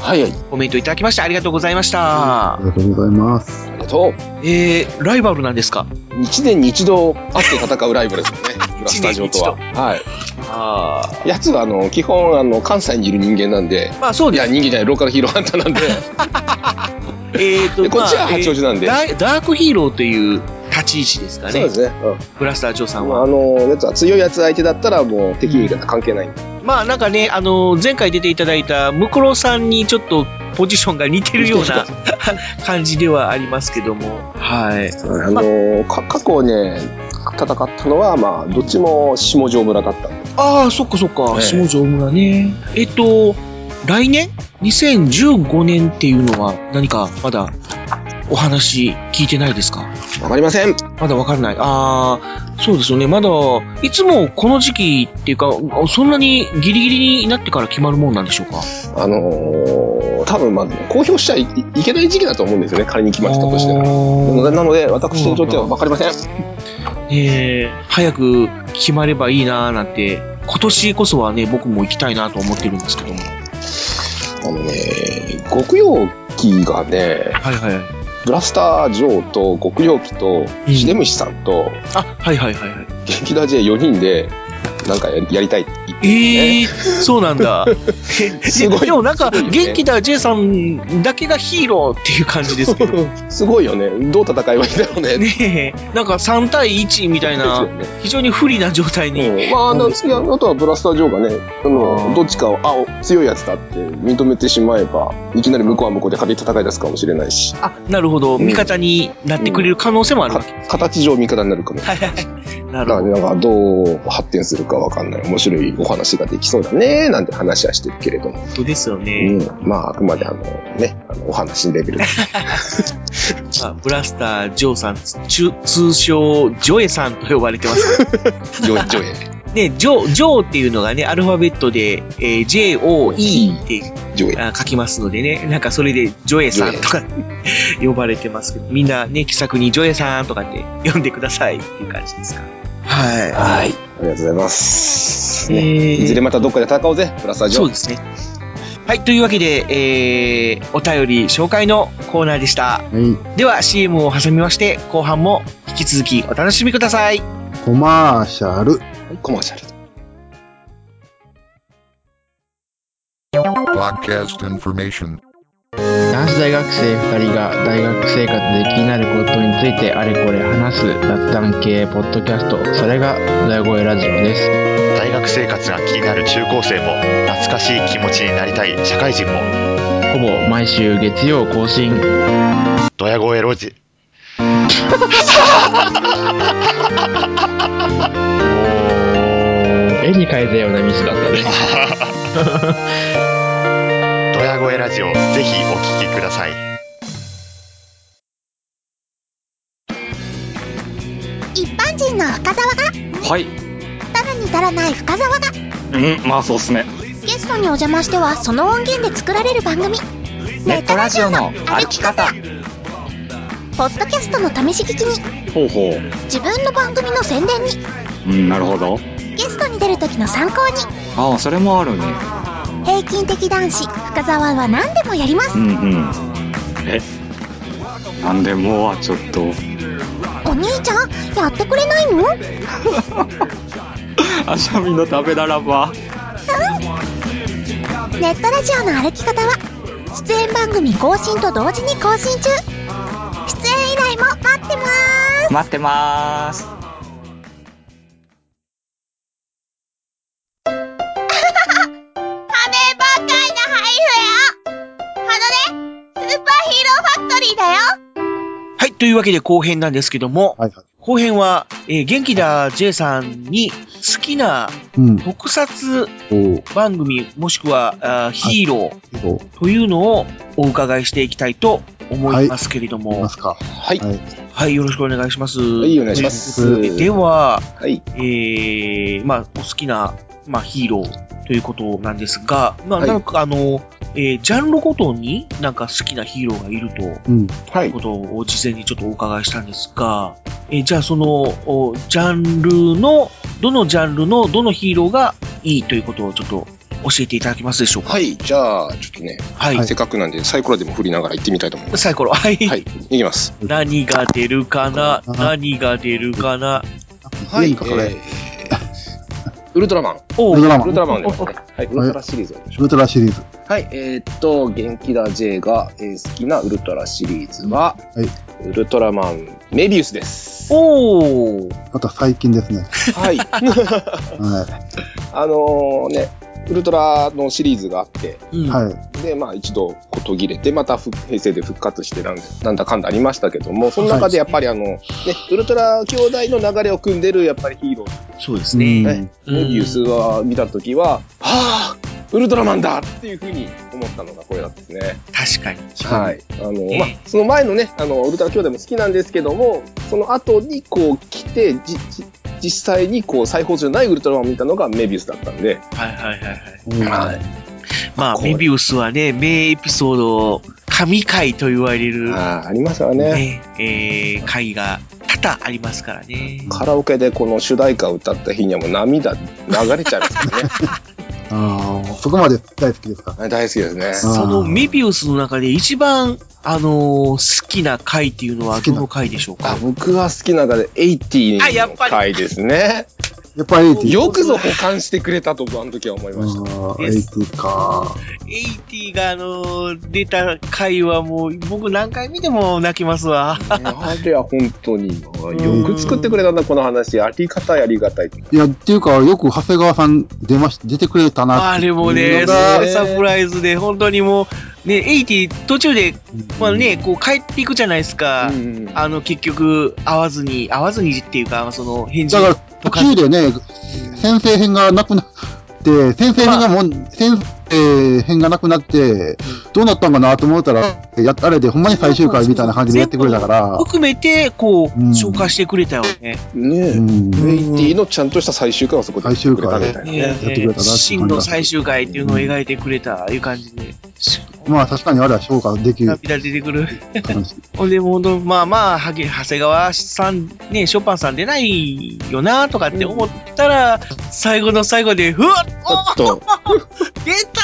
コメントいただきました。ありがとうございましたあ。りがとうございます。ありがとう。えー、ライバルなんですか？一年に一度会って戦うライバルですよね。ブラスタジオとは。はい。ああ。やつは、あの、基本、あの、関西にいる人間なんで、まあそうです。いや、人間じゃない、ローカルヒーローハンターなんで、えーと、でこっちはまあ八王子なんでえーダダークヒーローという立ち位置ですかね。そうですね。ブラスタージョーさうんん。まあ、は。あの、やつは強いやつ相手だったら、もう敵味方関係ないんで。まあなんかね、あの、前回出ていただいたムクロさんにちょっとポジションが似てるような 感じではありますけども。はい。あの、か過去ね、戦ったのは、まあ、どっちも下條村だった。ああ、そっかそっか。ええ下條村ね。えっと、来年 ?2015 年っていうのは何かまだお話聞いてないですか？わかりません。まだわからない。あー、そうですよね。まだ、いつもこの時期っていうか、そんなにギリギリになってから決まるもんなんでしょうか？あのー、多分まず、公表しちゃいいけない時期だと思うんですよね。仮に決まってたとしても。なので、私にとってはわかりません。えー、早く決まればいいなーなんて、今年こそはね、僕も行きたいなと思ってるんですけども。あのね、極陽機がね、はいはい。ブラスター・ジョーと極陽機と、シデムシさんと、あ、はいはいはいはい。元気だ J4 人で、なんかやりたいっええー、そうなんだ。すごいでもなんか、元気だ J さんだけがヒーローっていう感じですけど。すごいよね。どう戦えばいいんだろうね。ねえ、なんか3対1みたいな、非常に不利な状態に。うんまあ、あの、いやあとはブラスター・ジョーがね、あの、どっちかを、あ、強いやつだって認めてしまえば、いきなり向こうは向こうで勝手に戦い出すかもしれないし、あ、なるほど。味方になってくれる可能性もあるわけ。形上味方になるかも。はいはいはい。なるほど。だからなんかどう発展するかわかんない。面白いお話ができそうだね、なんて話はしてるけれども。本当ですようね。ん。まあ、あくまであの、ね、あのお話レベルで。まあ、ブラスター・ジョーさん、通通称、ジョエさんと呼ばれてます。ジ ョジョエ。ね、ジョ、ジョーっていうのがね、アルファベットで、えー J-O-E ってジョエ。あ書きますのでね、なんかそれでジョエさんとか呼ばれてますけど、みんなね、気さくにジョエさんとかって呼んでくださいっていう感じですか。はい。はい。ありがとうございます。えね、ーいずれまたどっかで戦おうぜ、ブラスター・ジョー。そうですね。はい、というわけで、えー、お便り紹介のコーナーでした。はい。では CM を挟みまして、後半も引き続きお楽しみください。コマーシャル。コマーシャル。Podcast information. 男子大学生2人が大学生活で気になることについてあれこれ話す雑談系ポッドキャストそれが裏声ラジオです大学生活が気になる中高生も懐かしい気持ちになりたい社会人もほぼ毎週月曜更新ドヤ声ロジ 絵に描いたようなミスだったね ドヤ声ラジオぜひお聞きください一般人の深沢がはい。ただに足らない深沢がうん、まあそうっすね。ゲストにお邪魔してはその音源で作られる番組ネットラジオの歩き方。ポッドキャストの試し聞きにほうほう。自分の番組の宣伝にうん、なるほど。ゲストに出る時の参考にああ、それもあるね。平均的男子深沢は何でもやりますうんうん。え？なんでもはちょっと。お兄ちゃんやってくれないの？あしゃみの食べならば。ネットラジオの歩き方は出演番組更新と同時に更新中出演依頼も待ってます待ってまーす。羽ばっかりのハイフエアハノねスーパーヒーローファクトリーだよはい、というわけで後編なんですけども、はいはい。後編は、えー元気だ J さんに好きなうん。特撮。番組、もしくはヒーロー。というのをお伺いしていきたいと思いますけれどいも、ますか。はい。はい。はい、よろしくお願いします。はい、お願いします。ででは、はい。えー、まあ、お好きな、まあ、ヒーローということなんですが、まあ、はいなんかあの、えージャンルごとになんか好きなヒーローがいるといううん。はい。ことを事前にちょっとお伺いしたんですが、えーじゃあその、おジャンルの、どのジャンルのどのヒーローがいいということをちょっと教えていただけますでしょうか？はい。じゃあ、ちょっとね、はい。せっかくなんで、サイコロでも振りながら行ってみたいと思います。サイコロ。はい。はい。いきます。何が出るかな？何が出るかな？はい。えーウルトラマン。おウルトラマンウルトラマン出ますね。はい。ウルトラシリーズをウルトラシリーズ。はい、えーっと、元気だ J が、えー好きなウルトラシリーズは、はいウルトラマンメビウスです。おー。また最近ですね。はい。は あのね、ウルトラのシリーズがあって、うんい。はい。で、まあ一度こう途切れて、またふ平成で復活してなんで、なんだかんだありましたけども、その中でやっぱりあの、ね、ウルトラ兄弟の流れを組んでるやっぱりヒーロー、そうですね。ね、メビウスは見たときは、はぁウルトラマンだっていうふうに思ったのがこれなんですね。確かに。はい。あの、まあ、その前のね、あの、ウルトラ兄弟も好きなんですけども、その後にこう来て、じ、じ実際にこう再放送じゃないウルトラマンを見たのがメビウスだったんで、はいはいはいはい。はい。まあ、メビウスはね、名エピソード、神回と言われる、ああ、ありますからね。ね、えー、回が多々ありますからね。カラオケでこの主題歌を歌った日にはもう涙流れちゃいますからね。ああ、そこまで大好きですか？大好きですね。そのメビウスの中で一番、あのー好きな回っていうのはどの回でしょうか？あ僕は好きな中で80あやっぱりの回ですね。やっぱり80。よくぞ保管してくれたと、あの時は思いました。ああ、80か。80があのー出た回はもう僕何回見ても泣きますわ。あれは本当に、よく作ってくれたな、この話。ありがたい、ありがたい。いや、っていうか、よく長谷川さん出まし、出てくれたなあれもね、がサプライズで本当にもう、ね、80途中で、まあね、こう帰っていくじゃないですか。あの結局会わずに、会わずにっていうか、その返事だから、途中でね、先生編がなくなって、先生編がもう、先生編がなくなって、どうなったんかなと思ったら、やっあれでほんまに最終回みたいな感じでやってくれたから、含めて、こう、紹介してくれたよね。ねえ、メイティのちゃんとした最終回はそこで最終回やってくれたみたいなね。やってくれたなって真の最終回っていうのを描いてくれた、いう感じで。まあ確かにあれは評価できる。涙出てくる。ほんで、もう、まあまあ、はげ長谷川さん、ね、ショパンさん出ないよな、とかって思ったら、最後の最後で、ふわっおっと、出た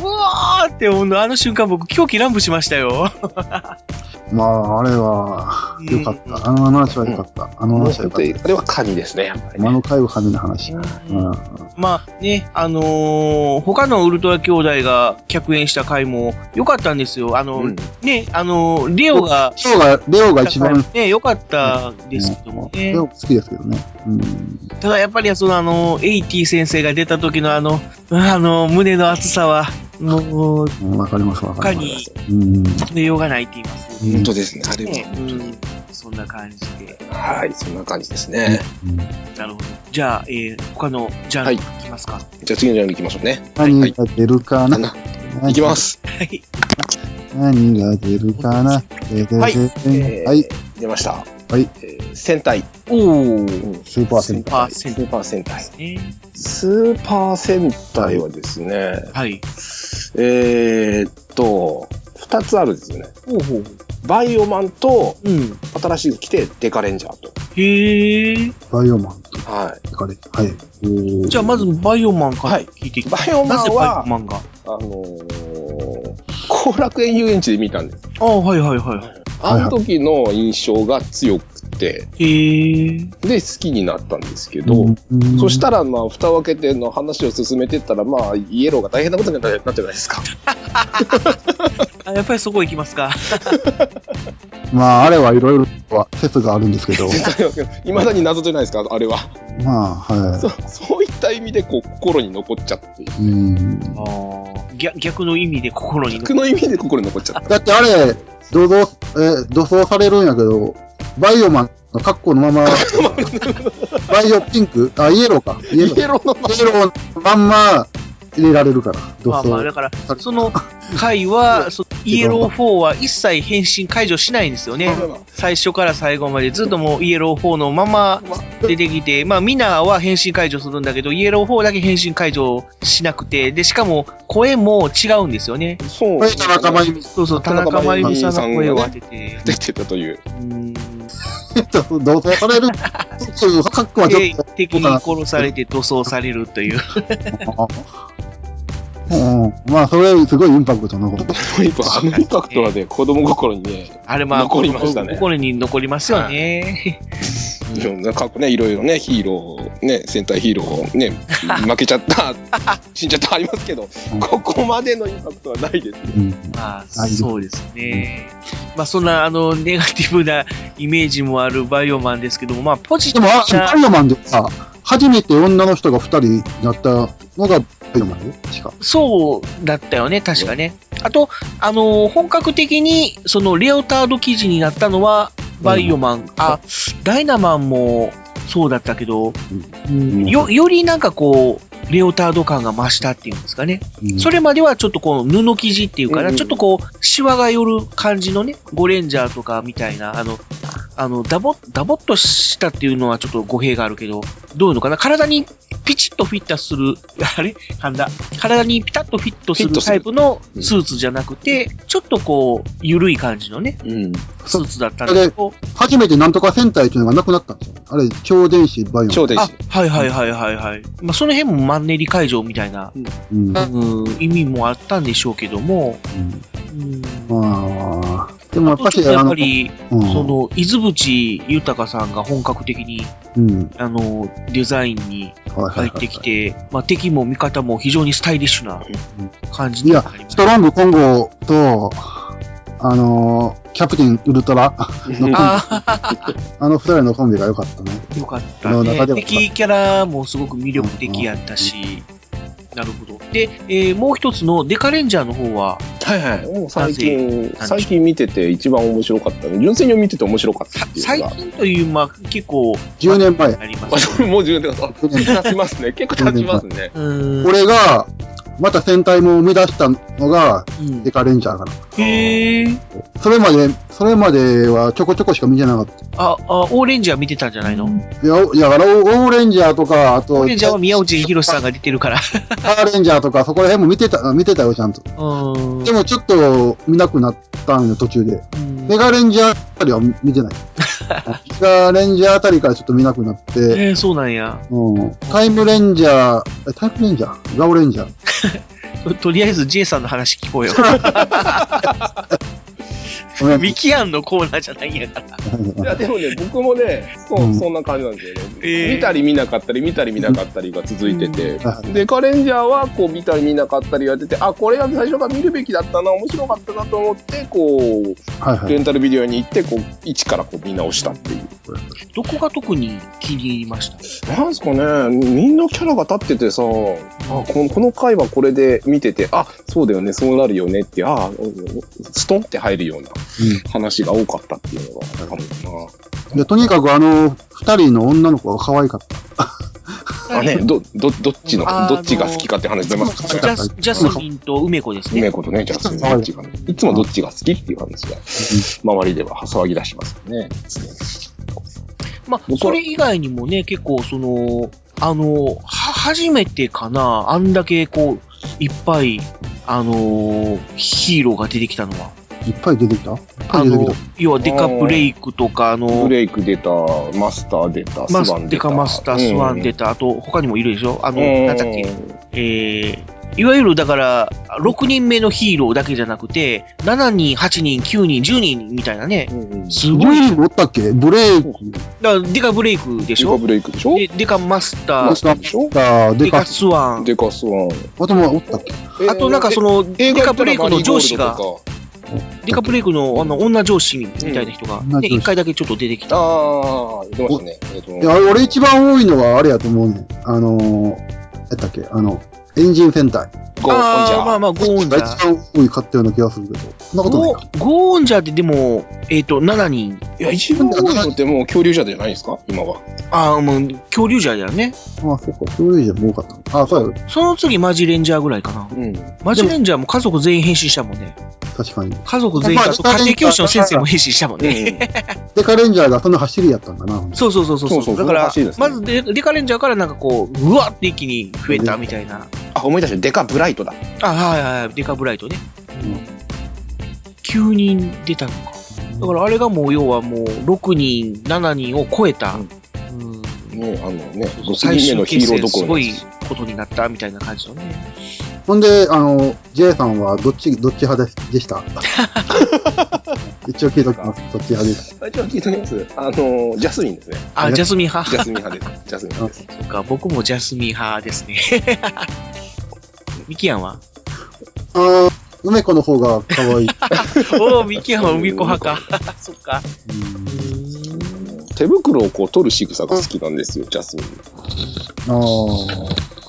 うわーって、ほんとあの瞬間僕、狂気乱舞しましたよ。まあ、あれは、よかった。あの話はよかった。あの話はよかった。あれはカニですね、やっぱり。魔の会は金の話。うん。まあね、あのー他のウルトラ兄弟が客演した回も良かったんですよ。あの、ね、あのーレオが、レオが、レオが一番、ね、良かったですけどもねレ。オ好きですけどね。うん。ただやっぱりそのあの、エイティ先生が出た時のあの、あの、胸の熱さは、もう、うんわかります、わか他ります。にうん。止めようがないって言います。本当ですね、あれは。うん、そんな感じで。はい、そんな感じですね。なるほど。じゃあ、えー、他のジャンルいきますか？じゃあ次のジャンル行きましょうね。何が出るかな？いきます。はい。何が出るかな？はい。出ました。はい。戦隊。おー。スーパー戦隊。パースーパー戦隊。ね。スーパー戦隊はですね、はい。えーっと、二つあるんですよね。ほうほう。バイオマンと、うん。新しく来てデカレンジャーと。へー。バイオマン。はい。デカレはい。おーじゃあ、まずバイオマンから聞いていきまバイオマンなぜバイはオ、マンが？あのー、後楽園遊園地で見たんです。ああ、はいはいはい。あの時の印象が強くて。で、好きになったんですけど、そしたら、まあ、蓋を開けての話を進めてったら、まあ、イエローが大変なことになってなってないですか。あやっぱりそこ行きますか。まあ、あれはいろいろは説があるんですけど、いまだに謎じゃないですか、あれは。まあ、はそそういった意味で、こう、心に残っちゃって。い。うん。逆逆の意味で心に逆の意味で心に残っちゃった。だってあれ、土蔵、えー、土蔵されるんやけど、バイオマンの格好のまま、バイオピンク？あ、イエローか。イエロー。イエローのままイエローのまんま入れられるから、土まあまあ、だ蔵。から、その回は、そイエロー4は一切変身解除しないんですよね。最初から最後までずっともうイエロー4のまま出てきて、まあみんなは変身解除するんだけど、イエロー4だけ変身解除しなくて、で、しかも声も違うんですよね。そうこれ田中真由美。そうそう、田中真由美さんの声を当てて。出てたという。土蔵される？そういう格好はちょでっと、敵に殺されて塗装されるという。うん、まあ、それすごいインパクト残ってあのインパクトはね、子供心にね、あれまあ、残りましたね。心に残りますよね。いろんな過去ね、いろいろね、ヒーロー、ね、戦隊ヒーロー、ね、負けちゃった、死んじゃったありますけど、ここまでのインパクトはないですね。まあ、そうですね。まあ、そんな、あの、ネガティブなイメージもあるバイオマンですけども、まあ、ポジテでも、あィブなバイオマンでさ、初めて女の人が二人になったのがそうだったよね、確かね。あと、あのー本格的に、その、レオタード記事になったのは、バイオマン、あ、ダイナマンもそうだったけど、うん。よ、よりなんかこう、レオタード感が増したっていうんですかね。うんそれまではちょっとこの布生地っていうかな、うんちょっとこう、シワが寄る感じのね、ゴレンジャーとかみたいな、あの、あの、ダボ、ダボっとしたっていうのはちょっと語弊があるけど、どういうのかな？体にピチッとフィットする、あれ？噛んだ？体にピタッとフィットするタイプのスーツじゃなくて、ちょっとこう、緩い感じのね、うん。スーツだったんですけど、初めてなんとか戦隊っていうのがなくなったんですよ。あれ、超電子バイオン。あ超電子。、はいはいはいはいはい。まあ、その辺もマンネリ会場みたいな、うん。うん、意味もあったんでしょうけども、うん。まあ、でもやっぱし、あとちょっとやっぱり、うん。その、伊豆淵豊さんが本格的に、うん。あの、デザインに入ってきて、まあ、敵も味方も非常にスタイリッシュな感じになりま、ストロング混合と、あのーキャプテンウルトラのコンビ、あ あの二人のコンビが良かったね。あ、よかったのね中で。は敵キャラもすごく魅力的やったし、なるほど。で、えーもう一つのデカレンジャーの方は、はいはい。もう最近最近見てて一番面白かったの。純粋に見てて面白かったっていう。最近という、まあ、結構、10年前。ありまあ、す。それもう10年経ちますね。結構経ちますね。うん。俺が、また戦隊も生み出したのが、うんデカレンジャーかな。へー。それまで、それまではちょこちょこしか見てなかった。あ、あ、オーレンジャー見てたんじゃないの？いや、いや、だからオーレンジャーとか、あと、オーレンジャーは宮内博さんが出てるから。カーレンジャーとか、そこら辺も見てた、見てたよ、ちゃんと。うん。でもちょっと見なくなったんよ、途中で。うんメガレンジャーあたりは見てない。メガレンジャーあたりからちょっと見なくなって、えー、そうなんや。うん、タイムレンジャー、えタイムレンジャー？ガオレンジャー？とりあえず J さんの話聞こうよ。ミキアンのコーナーじゃないんやから。いや、でもね、僕もね、そうう、んそんな感じなんですよね。えー見たり見なかったり、見たり見なかったりが続いててうん。で、カレンジャーは、こう、見たり見なかったりやってて、あ、これは最初から見るべきだったな、面白かったなと思って、こう、はいはい。レンタルビデオに行って、こう、一からこう見直したっていう。どこが特に気に入りました？なんですかね、みんなキャラが立っててさ、あこのこの回はこれで見てて、あ、そうだよね、そうなるよねって、あ、ストンって入るような話が多かったっていうのがあるな。で、とにかくあの、二人の女の子が可愛かった。あね、ど、ど、どっちの、どっちが好きかって話出ます？ジからね。ャスジャスミンと梅子ですね。梅子とね、ジャスミンどっちがね。いつもどっちが好きっていう話が、周りでは騒ぎ出しますよね。まあ、それ以外にもね、結構その、あの、は、初めてかな、あんだけこう、いっぱい、あのーヒーローが出てきたのは。いっぱい出てきた？いっぱあのい出てきた。、要はデカブレイクとか、あのブ、レイク出た、マスター出た、スマスワン出た。デカマスター、スワン出た。た、あと、他にもいるでしょ？あの、うんなんだっけ、えー、いわゆるだから、6人目のヒーローだけじゃなくて、7人、8人、9人、10人みたいなね、すごい。ブレイクおったっけ？ブレイク。だからデカブレイクでしょ？デカブレイクでしょ？でデカマスター、マスターでしょ？デカスワン、デカスワン。あともおったっけ？あとなんかその、デカブレイクの上司がデカブレイクのあの女上司みたいな人が、ね、一回だけちょっと出てきた。ああ、出ましたね。えっといや、俺一番多いのはあれやと思うねん。あのー、やったっけ？あの、エンジン戦隊。ゴーオンジャー。あーまあまあ、ゴーオンジャーが。一番多いかったような気がするけど。そんなことないゴか。ーゴーンジャーってでも、えっ、と、7人。いや、一番多いのってもう恐竜じゃじゃないですか？今は。ああ、もう、恐竜ジャーだよね。ああ、そっか。そういうじゃ多かったの。ああ、そうや。その次、マジレンジャーぐらいかな。うん。マジレンジャーも家族全員変身したもんね。確かに。家族全員、まああと家庭教師の先生も変身したもんね。デカレンジャーがその走りやったんだな。そうそうそうそう。そうそうだから、ねまずデデカレンジャーからなんかこう、うわって一気に増えたみたいな。あ、思い出した。デカブライトだ。あ、はいはいはい、デカブライトね。9人出たのか。だからあれがもう要はもう6人、7人を超えた、うんね、あのね、6最人目の終ヒーローど決戦すごいことになったみたいな感じのね。ほんで、あの、J さんはどっち、どっち派ででした？一応聞いときます。どっち派です。あ一応聞いておきます。あの、ジャスミンですね。あ、ジャスミン派ジャスミン派です。ジャスミン派です。そっか、僕もジャスミン派ですね。ミキヤンは？ああ、梅子の方が可愛い。おお、ミキヤンは海子派か。そっか。手袋をこう取る仕草が好きなんですよ、ジャスミン。ああ。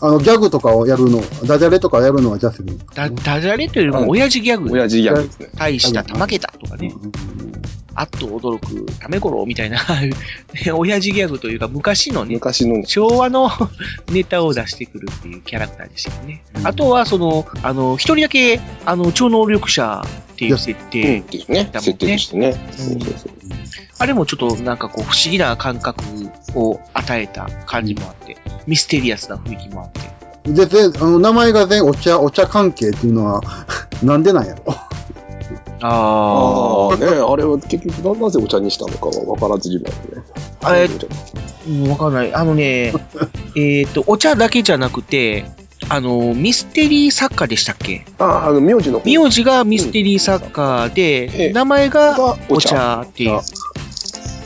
あの、ギャグとかをやるの、ダジャレとかやるのはジャスミン。ダダジャレというよりも親父ギャグ。親父ギャグですね。大した玉けたとかね。あっと驚くためごろみたいな、親父ギャグというか、昔のね、昔の昭和の ネタを出してくるっていうキャラクターでしたよね。あとは、その、あの、一人だけ、あの、超能力者っていう設定うんですね。設定としてね。そうそうそう。あれもちょっとなんかこう不思議な感覚を与えた感じもあって、ミステリアスな雰囲気もあって。で、で、あの、名前が全お茶、お茶関係っていうのは、なんでなんやろ？あああ、ねあれは結局ななぜお茶にしたのかは分からずじまいね。あえうん、わかんない。あのね、えっと、お茶だけじゃなくて、あの、ミステリー作家でしたっけ？ああ、あの、名字の方。名字がミステリー作家で、名前がお茶っていう。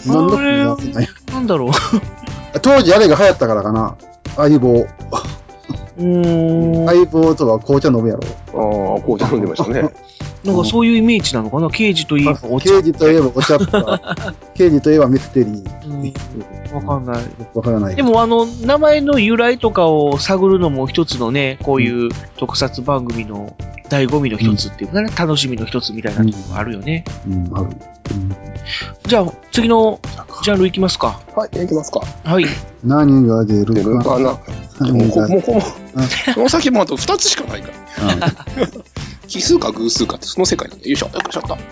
なんだあれなんだなんだろう。当時あれが流行ったからかな。相棒。うん。相棒とは紅茶飲むやろ。ああ、紅茶飲んでましたね。なんかそういうイメージなのかな？刑事といえばお茶。刑事といえばお茶とか、刑事といえばミステリー。わかんない。わからない。でもあの、名前の由来とかを探るのも一つのね、こういう特撮番組の醍醐味の一つっていうかね、楽しみの一つみたいなところがあるよね。うん、ある。じゃあ、次のジャンルいきますか。はい、いきますか。はい。何が出るかな。もうこもうこの、この先もあと2つしかないから。奇数か偶数かってその世界なんで。よいしょ。よいしょっと。はい。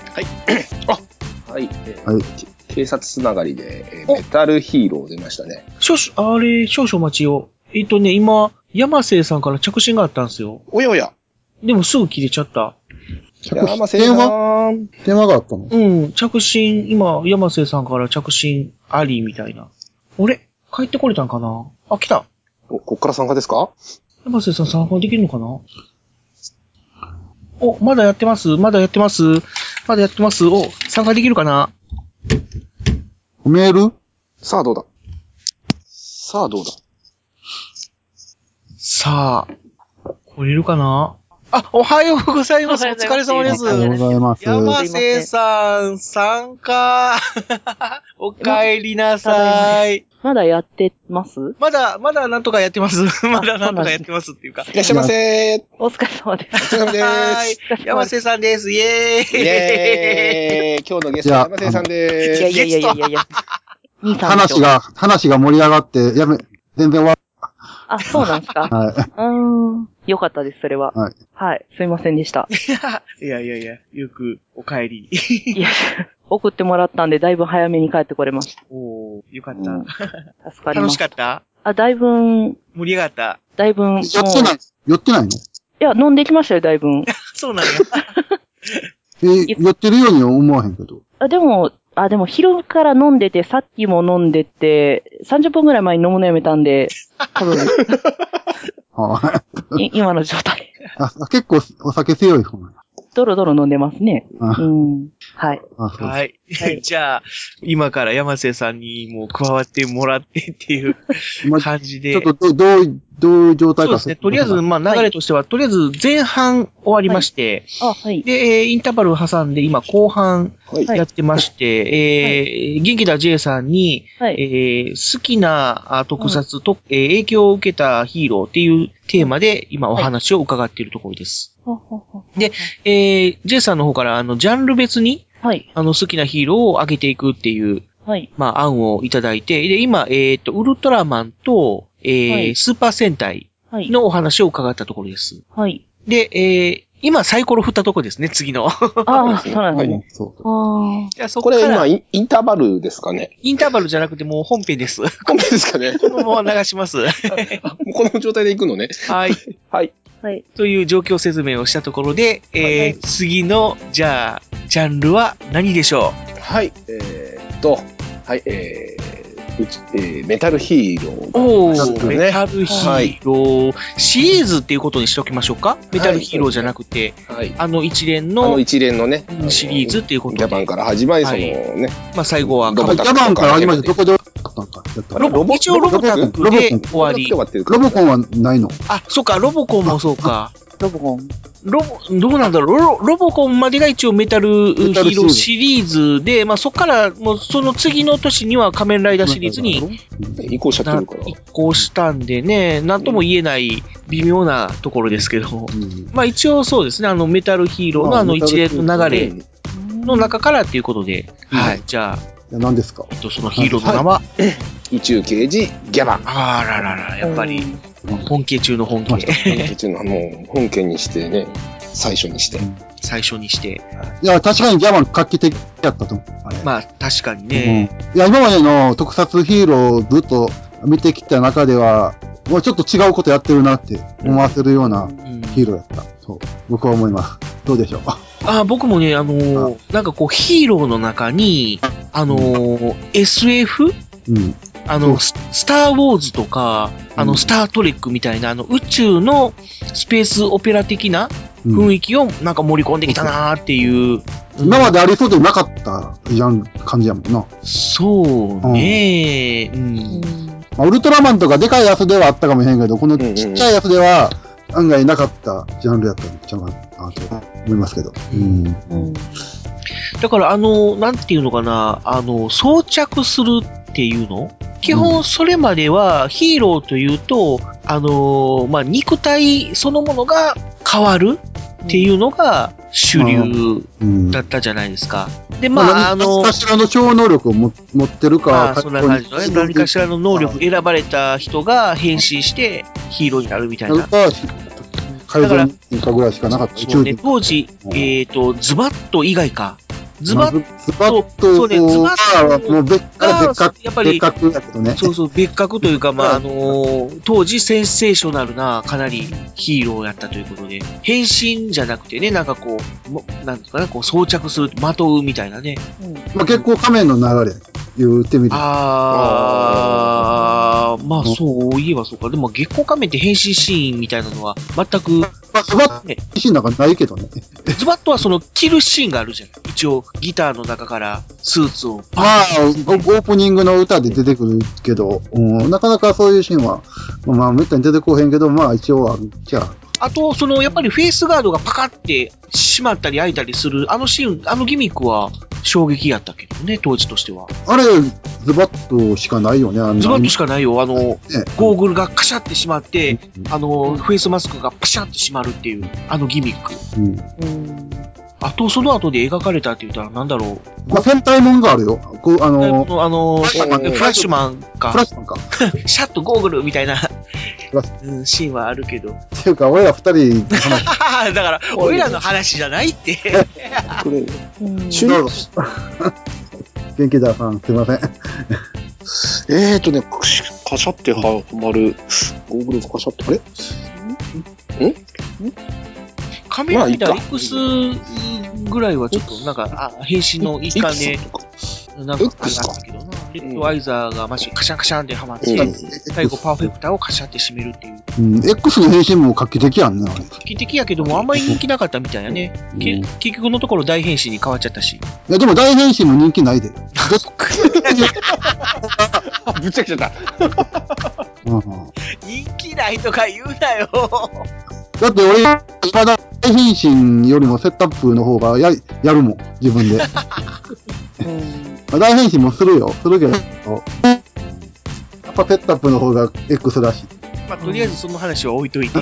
あ、はい。えーはい警察つながりで、えーメタルヒーロー出ましたね。少々、あれ、少々お待ちを。えっとね、今、山瀬さんから着信があったんですよ。おやおや。でもすぐ切れちゃった。山瀬さん。電話があったの？うん、着信、今、山瀬さんから着信ありみたいな。俺帰ってこれたんかな？あ、来た。お、こっから参加ですか？山瀬さん参加できるのかな？お、まだやってます。まだやってます。まだやってます。お、参加できるかな？メール？さあどうだ？さあどうだ？さあ、来れるかな？あ、おはようございます。お疲れ様です。おはようございます。山瀬さん、参加。お帰りなさい。まだやってます？まだ、まだなんとかやってます。まだなんとかやってますっていうか。いらっしゃいませお疲れ様です。お疲れ様ですはい。山瀬さんです。イェーイ。イエーイ今日のゲスト、山瀬さんでいやいやいやいやいやいや。話が、話が盛り上がって、やめ、全然終わあ、そうなんですか？はうーん。よかったです、それは。はい。はい。すいませんでした。いやいやいや、よくお帰り。いや、送ってもらったんで、だいぶ早めに帰ってこれました。おー、よかった。楽助かります。しかった？あ、だいぶん、盛り上がった？だいぶん、もう、寄ってない、寄ってないの？いや、飲んできましたよ、だいぶん。そうなんや。えー寄ってるようには思わへんけど。あ、でも、あ、でも昼から飲んでて、さっきも飲んでて、30分ぐらい前に飲むのやめたんで、多分、はいい今の状態。あ結構お酒強い方なんやドロドロ飲んでますね。あうん。はい。はい。じゃあ、今から山瀬さんにも加わってもらってっていう感じで。ちょっとど、どうい、どういう状態かそうですね。とりあえず、まあ、流れとしては、とりあえず前半終わりまして、あ、はい。で、えーインターバルを挟んで、今後半やってまして、えー、元気だ J さんに、はい。えー好きなあ特撮と、えー影響を受けたヒーローっていうテーマで今お話を伺っているところです。で、えー、J さんの方から、あの、ジャンル別に、はい。あの、好きなヒーローを上げていくっていう、はい。まあ、案をいただいて、で、今、えっ、と、ウルトラマンと、えーはいスーパー戦隊はい。のお話を伺ったところです。はい。で、えー今サイコロ振ったところですね、次の。ああ、そうなんですね。そう。あじゃあそこれ今、イインインターバルですかね。インターバルじゃなくてもう本編です。本編ですかね。このまま流します。も うこの状態で行くのね。はい。はい。あ。はい。という状況説明をしたところで、えー次の、じゃあ、ジャンルは何でしょはい。えーっと、はい、えー、えー、メタルヒーロー。ね。メタルヒーロー、シリーズっていうことにしておきましょうか？メタルヒーローじゃなくて、はい。あの一連あのの一連のね、シリーズっていうことで、ジャパンから始まり、そのはいね、まあ最後は、ロボジャパンから始まってどこでロボ一応ロボタックで終わり。ロボコンはないの？あ、そっか、ロボコンもそうか。ロボコン。ロボ、どうなんだろう？ロロボコンまでが一応メタルヒーローシリーズで、まあそっから、もうその次の年には仮面ライダーシリーズに移行しちゃってるから。移行したんでね、なんとも言えない微妙なところですけど、まあ一応そうですね、あのメタルヒーローのあの一連の流れの中からっていうことで、はい、じゃあ、何ですか？えっと、そのヒーローの名は、宇宙刑事ギャバン。あららら、やっぱり、本家中の本家。本家中の、もう、本家にしてね、最初にして。最初にして。いや、確かにギャバン画期的だったと思う。まあ、確かにね。うんいや、今までの特撮ヒーローをずっと見てきた中では、もうちょっと違うことやってるなって思わせるようなヒーローやった。そう。僕は思います。どうでしょう？あ僕もね、あのーなんかこう、ヒーローの中に、あのー SF? うん。あの、ススター・ウォーズとか、あの、スター・トレックみたいな、あの、宇宙のスペースオペラ的な雰囲気をなんか盛り込んできたなーっていう。今までありそうでなかったじゃん感じやもんな。そうねうん。まあ、ウルトラマンとかでかいやつではあったかもしれんけど、このちっちゃいやつでは案外なかったジャンルやったんちゃうかなと思いますけど。うん。だから、あの、なんていうのかな、あの、装着するっていうの？基本、それまでは、ヒーローというと、あの、まあ、肉体そのものが変わるっていうのが主流だったじゃないですか。で、まあ、あの、何かしらの超能力をも持ってるか、まあ、そんな感じのね、何かしらの能力選ばれた人が変身してヒーローになるみたいな。改造人かぐらいしかなかった。ね、当時、えっ、と、ズバッと以外か。ズバッズバッと、そうね、ズバッともう別から別格、やっぱり別格だけどね。そうそう、別格というか、まあ、あのー当時センセーショナルな、かなりヒーローやったということで、変身じゃなくてね、なんかこう、なんとかね、こう装着する、まとうみたいなね。うんまあ結構仮面の流れ、言ってみる。あー、まあそういえばそうか。でも月光仮面って変身シーンみたいなのは全く、まあ、ズバッとシーンなんかないけどね。ズバッとはその着るシーンがあるじゃん。一応ギターの中からスーツをまあ、オープニングの歌で出てくるけど、うん、なかなかそういうシーンは、まあ、めったに出てこうへんけど、まあ一応あるじゃあ。あと、その、やっぱりフェイスガードがパカって閉まったり開いたりする、あのシーン、あのギミックは衝撃やったけどね、当時としては。あれ、ズバッとしかないよね、あんなズバッとしかないよ。あの、ゴーグルがカシャって閉まって、あの、フェイスマスクがパシャって閉まるっていう、あのギミック。うん。あと、その後で描かれたって言ったら、なんだろう。まあ、戦隊もんがあるよ。こう、あの、あの、フラッシュマンねフラッシュマンか。フラッシュマンか。シャッとゴーグルみたいな、うん、シーンはあるけど。っていうか、俺ら二人、だから、俺らの話じゃないって。これ、どうぞ。元気ださん、すいません。えーとね、カシャってはまる、ゴーグルがカシャって、あれ？ん？仮面見たら X ぐらいはちょっとなんか、あ、変身の一環で、なんかあったけどな。レッドアイザーがマジカシャンカシャンでハマって、うん最後パーフェクターをカシャって締めるっていう。うん、X の変身も画期的やんね、あれ。画期的やけども、あんまり人気なかったみたいやね。け結局のところ大変身に変わっちゃったし。いや、でも大変身も人気ないで。ぶっちゃけちゃった。うん 人気ないとか言うなよ。だって俺、まだ大変身よりもセットアップの方がややるもん、自分で。まあ大変身もするよ、するけど、やっぱセットアップの方が X らしい。まあ、とりあえずその話は置いといて。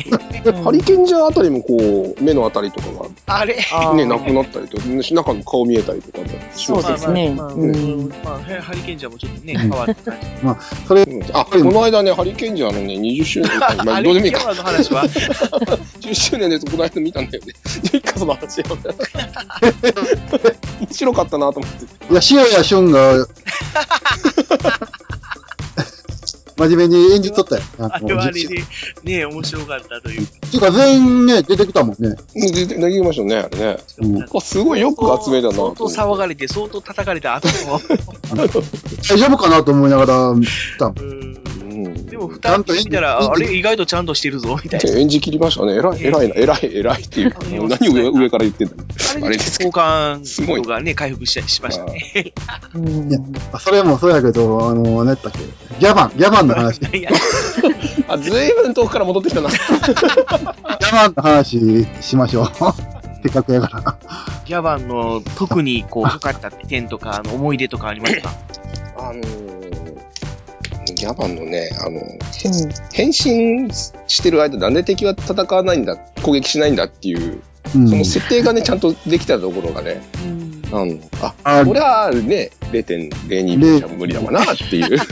ハリケンジャーあたりもこう、目のあたりとかあれ？が、ね、なくなったりと、中の顔見えたりとかね。そうですねまあハリケンジャーもちょっとね、変わった感じ。まあ、それ、あ、この間ね、ハリケンジャーのね、20周年、まあ、あどうでもいいか。の話は？10周年のやつこの間見たんだよね。いいか、その話よ。面白かったなと思って。いや、塩谷俊が、真面目に演じとったよ。あれはあれで、ね、面白かったという。ていうか全員ね、出てきたもんね。出て、投げましたね、あれね。あすごいよく集めたな相当。騒がれて、相当叩かれた後 の。大丈夫かなと思いながら見たもん。でも、二人見たら、ああれ、意外とちゃんとしてるぞ、みたいな。演じ切りましたね。偉い、偉いな、偉い、偉いっていう。何上上から言ってんだあれです交換度がね、回復したりしましたね。いや、それもそうやけど、あの、何やったっけ？ギャバン、ギャバンの話。ギあ、ずいぶん遠くから戻ってきたな。ャバンの話しましょう。せっかくやから。ギャバンの特にこう、良かった点とか、あの、思い出とかありますか？あのー、ギャバンのね、あの、変身してる間、なんで敵は戦わないんだ、攻撃しないんだっていう、うんその設定がね、ちゃんとできたところがね、うん。あ、あこれはね、0.02秒じゃ無理だわなっていう。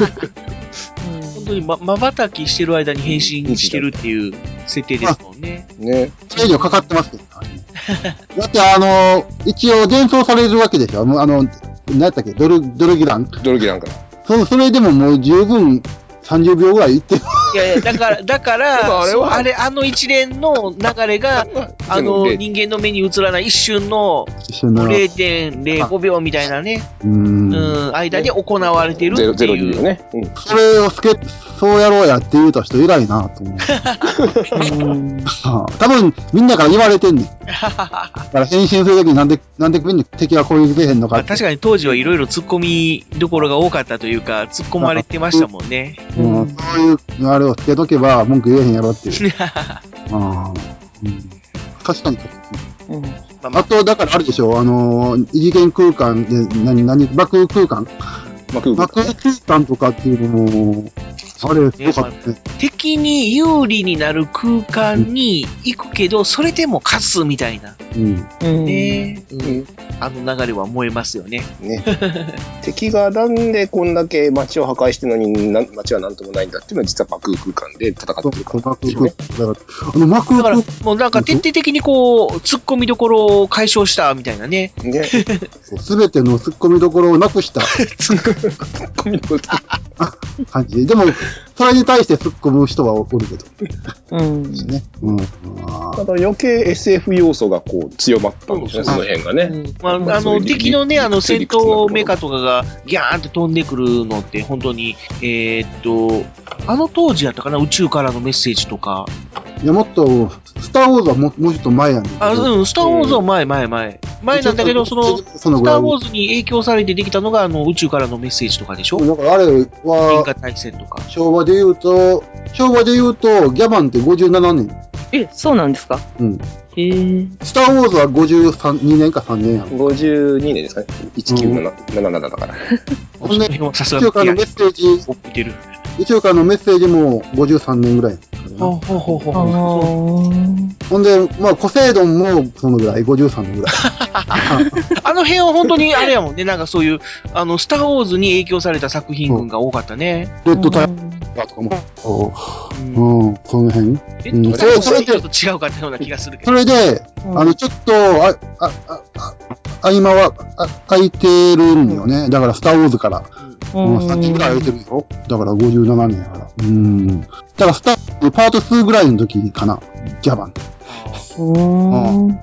本当にま、瞬きしてる間に変身してるっていう設定ですもんね。ね。それ以上かかってますけどね。だってあの、一応伝送されるわけでしょあの、何やったっけドル、ドルギランドルギランから。そそれでももう十分30秒ぐらいいってる。いやいや、だから、だから、あれはあれ、あの一連の流れが、あの、人間の目に映らない一瞬の一緒な。0.05秒みたいなね、うーん。うん、間で行われてるゼロ、ゼロっていう。2秒ね。うん。それをつけ、そうやろうやって言うた人偉いなと思う。多分、みんなから言われてんねん。だから変身するときになんで、なんでみんな敵は攻撃出へんのか確かに当時はいろいろ突っ込みどころが多かったというか、突っ込まれてましたもんね。うん、そういう、あれをつけとけば文句言えへんやろっていう。ああうん。確かに。あと、だからあるでしょ、あのー、異次元空間で、何、何、爆空間爆爆空間とかっていうのも、あれ、すごかったね。敵に有利になる空間に行くけど、それでも勝つみたいな。うん。ね、うん、あの流れは燃えますよね。ね。敵がなんでこんだけ街を破壊してるのにな街はなんともないんだっていうのは実は爆空間で戦ってるから。爆空間。だから、あの、爆だから空、もうなんか徹底的にこう、突っ込みどころを解消したみたいなね。ね。すべての突っ込みどころをなくした 込みどころ感じ。でも、それに対して突っ込む人はおるけど。うん。ね。うん。ただ余計 SF 要素がこう強まったんですね、その辺がね。まあ、あの、敵のね、あの、戦闘メカとかがギャーンって飛んでくるのって、本当に、えーっと、あの当時やったかな、宇宙からのメッセージとか。いや、もっと、スターウォーズはももうちょっと前やねんけど。あ、うん、スター・ウォーズは前、前、前。前なんだけど、その、スタそのぐらいー・ウォーズに影響されてできたのが、あの、宇宙からのメッセージとかでしょ？だからあれ銀は、河大戦とか。昭和で言うと、昭和で言うと、ギャバンって57年。え、そうなんですか？うん。へえ。スターウォーズは53、2年か3年やん。52年ですかね。1977だから。ほんで、さすが宇宙からのメッセージ、見てる。宇宙からのメッセージも53年ぐらい。ほうほんで、まあ、コセイドンもそのぐらい、53年ぐらい。あの辺は本当にあれやもんね、なんかそういう、あの、スター・ウォーズに影響された作品群が多かったね。レッドタイガーとかも。うん、その辺。えうん、そそれれ、それで、ちょっと違うかったような気がするけど。それで、あの、ちょっと、あ、あ、あ、あ合間は、あ、空いてるんよね。だから、スター・ウォーズから。うん、3年ぐらい空いてるよ。だから、57年やから。うん。だから、スター、パート2ぐらいの時かな。ギャバンって。うん。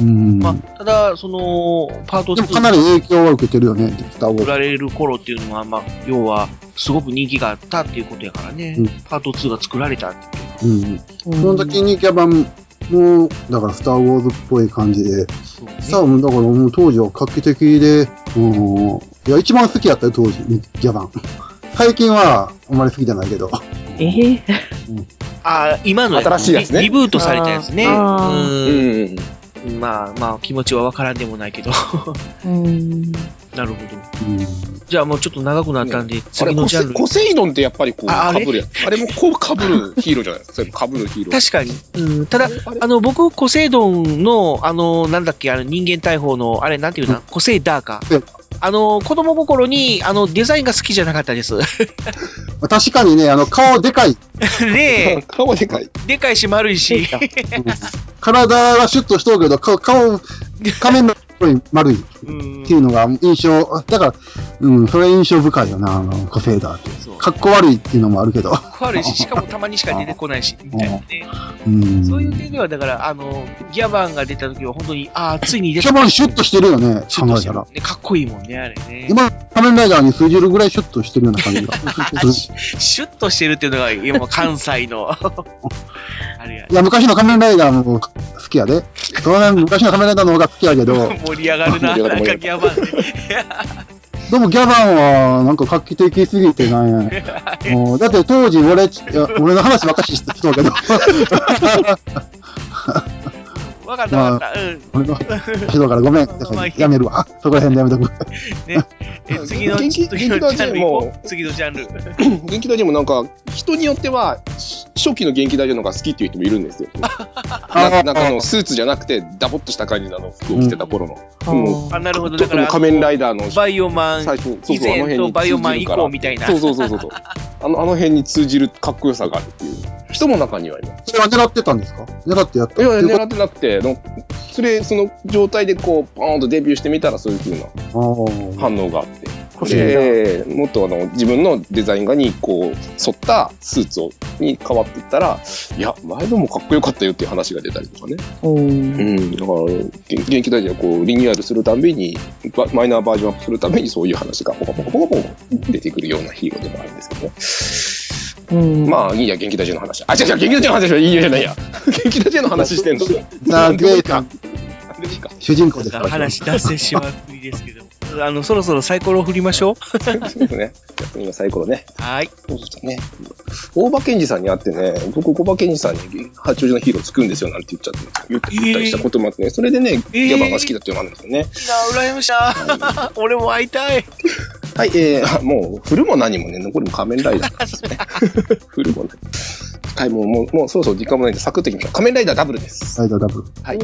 うん。まあ、ただ、その、パート2でもかなり影響は受けてるよね、スター・ウォーズ。売られる頃っていうのは、まあ、要は、すごく人気があったっていうことやからね。うんパート2が作られたっていう。うん。その時にギャバンも、だからスター・ウォーズっぽい感じで、スターもだからもう当時は画期的で、うん、いや、一番好きやったよ、当時、ギャバン。最近はあんまり好きじゃないけど。えー、ああ、今の新しいやつねリリブートされたやつね。あうん。うん。まあまあ、気持ちはわからんでもないけど。うん。なるほど。うん。じゃあもうちょっと長くなったんで、あれ次のジャンル。コセイドンってやっぱりこう、ああれ？被るやつ。あれもこう被るヒーローじゃない？ですか。それ被るヒーロー。確かに。うん、ただあれあの、僕、コセイドンの、あの、なんだっけ、あの、人間大砲の、あれ、なんていうの、コセイダーかうん。あの、子供心に、あの、デザインが好きじゃなかったです。ま あ確かにね、あの、顔でかい。で、顔でかい。でかいし丸いし、体がシュッとしとるけど、顔、顔、仮面のように丸いっうんていうのが印象、だから、うん、それ印象深いよな、あの、コセイダーって。そう。かっこ悪いっていうのもあるけど。悪いし、しかもたまにしか出てこないし、みたいなね。うん。そういう点では、だから、あの、ギャバンが出た時は本当に、ああ、ついに出た。キャバンシュッとしてるよね、シュッとしてる考えたら。ね。かっこいいもんね、あれね。今、仮面ライダーに通じるぐらいシュッとしてるような感じが。シュッとしてるっていうのが、今、関西の。あれやいや、昔の仮面ライダーも好きやで。その辺昔の仮面ライダーの方が好きやけど、盛り上がるな、なんかギャバンで。でもギャバンはなんか画期的すぎてなんや。もうだって当時俺、俺の話ばっかりしてたけど、まわかったわかった。うん。俺の指導からごめん。やめるわ。そこら辺でやめとく。ね。え、次の、元気次のジャンル。次のジャンル。元気大臣もなんか、人によっては、初期の元気大臣の方が好きっていう人もいるんですよ。ななんかあの、スーツじゃなくて、ダボっとした感じのあの服を着てた頃の。あ、なるほど。だから、仮面ライダーのバイオマン最初、以前とバイオマン以降みたいな。そうそうそうそう。あの、あの辺に通じるかっこよさがあるっていう人も中にはいます。それは狙ってたんですか？狙ってやったいや、狙ってなくて、のそれ、その状態でこう、ポーンとデビューしてみたらそういう風な反応があって。で、もっとあの、自分のデザイン画にこう、沿ったスーツを、に変わっていったら、いや、前のもかっこよかったよっていう話が出たりとかね。うん、だから、元元気大臣はこう、リニューアルするたんびに、バマイナーバージョンアップするためにそういう話がポコポコポコポコ出てくるようなヒーローでもあるんですけどね。まあ、いいや、元気大臣の話。あ、違う違う、元気大臣の話はいいやじゃないや。元気大臣の話してんの？なあ、ゲイさん。主人公ですから。話脱線しまくりですけど。あの、そろそろサイコロを振りましょう。そうですね。今サイコロね。はい。そうですね。大場健二さんに会ってね、僕、大場健二さんに八王子のヒーロー作るんですよなんて言っちゃって、言って言ったりしたこともあってね、それでね、ギャバンが好きだっていうのもあるんですよね。いいな、羨ましいな。俺も会いたい。はい、えー、もう、振るも何もね、残りも仮面ライダーなんですね。振るも何はい、もう、もう、もうそろそろ時間もないんで、サクッといきましょう。仮面ライダーダブルです。ライダーダブル。はい。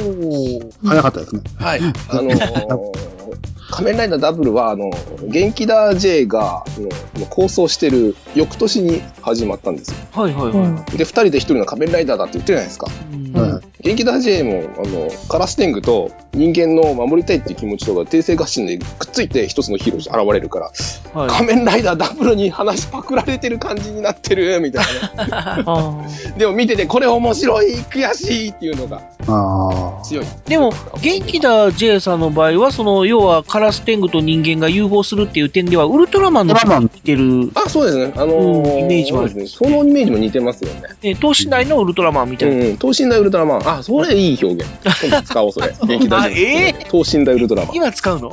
早かったですね。はい。あのー、仮面ライダーダブルは、あの、元気だ J が、あの構想してる翌年に始まったんですよ。はいはいはい。で、二人で一人の仮面ライダーだって言ってるじゃないですか。元気だ J も、あの、カラステングと人間の守りたいっていう気持ちとか、訂正合心でくっついて一つのヒーローに現れるから、はい仮面ライダーダブルに話パクられてる感じになってる、みたいなね。でも見てて、これ面白い、悔しいっていうのがあ強い。でも、元気だ J さんの場合は、その、要はカラス天狗と人間が融合するっていう点では、ウルトラマンの似てる。あ、そうですね。あのーイメージはあるそうですね。そのイメージも似てますよね。ね、等身大のウルトラマンみたいな。うん、等身大ウルトラマン。あ、それいい表現。今度使おう、それ。元気大あえ等身大ウルトラマン。今使うの？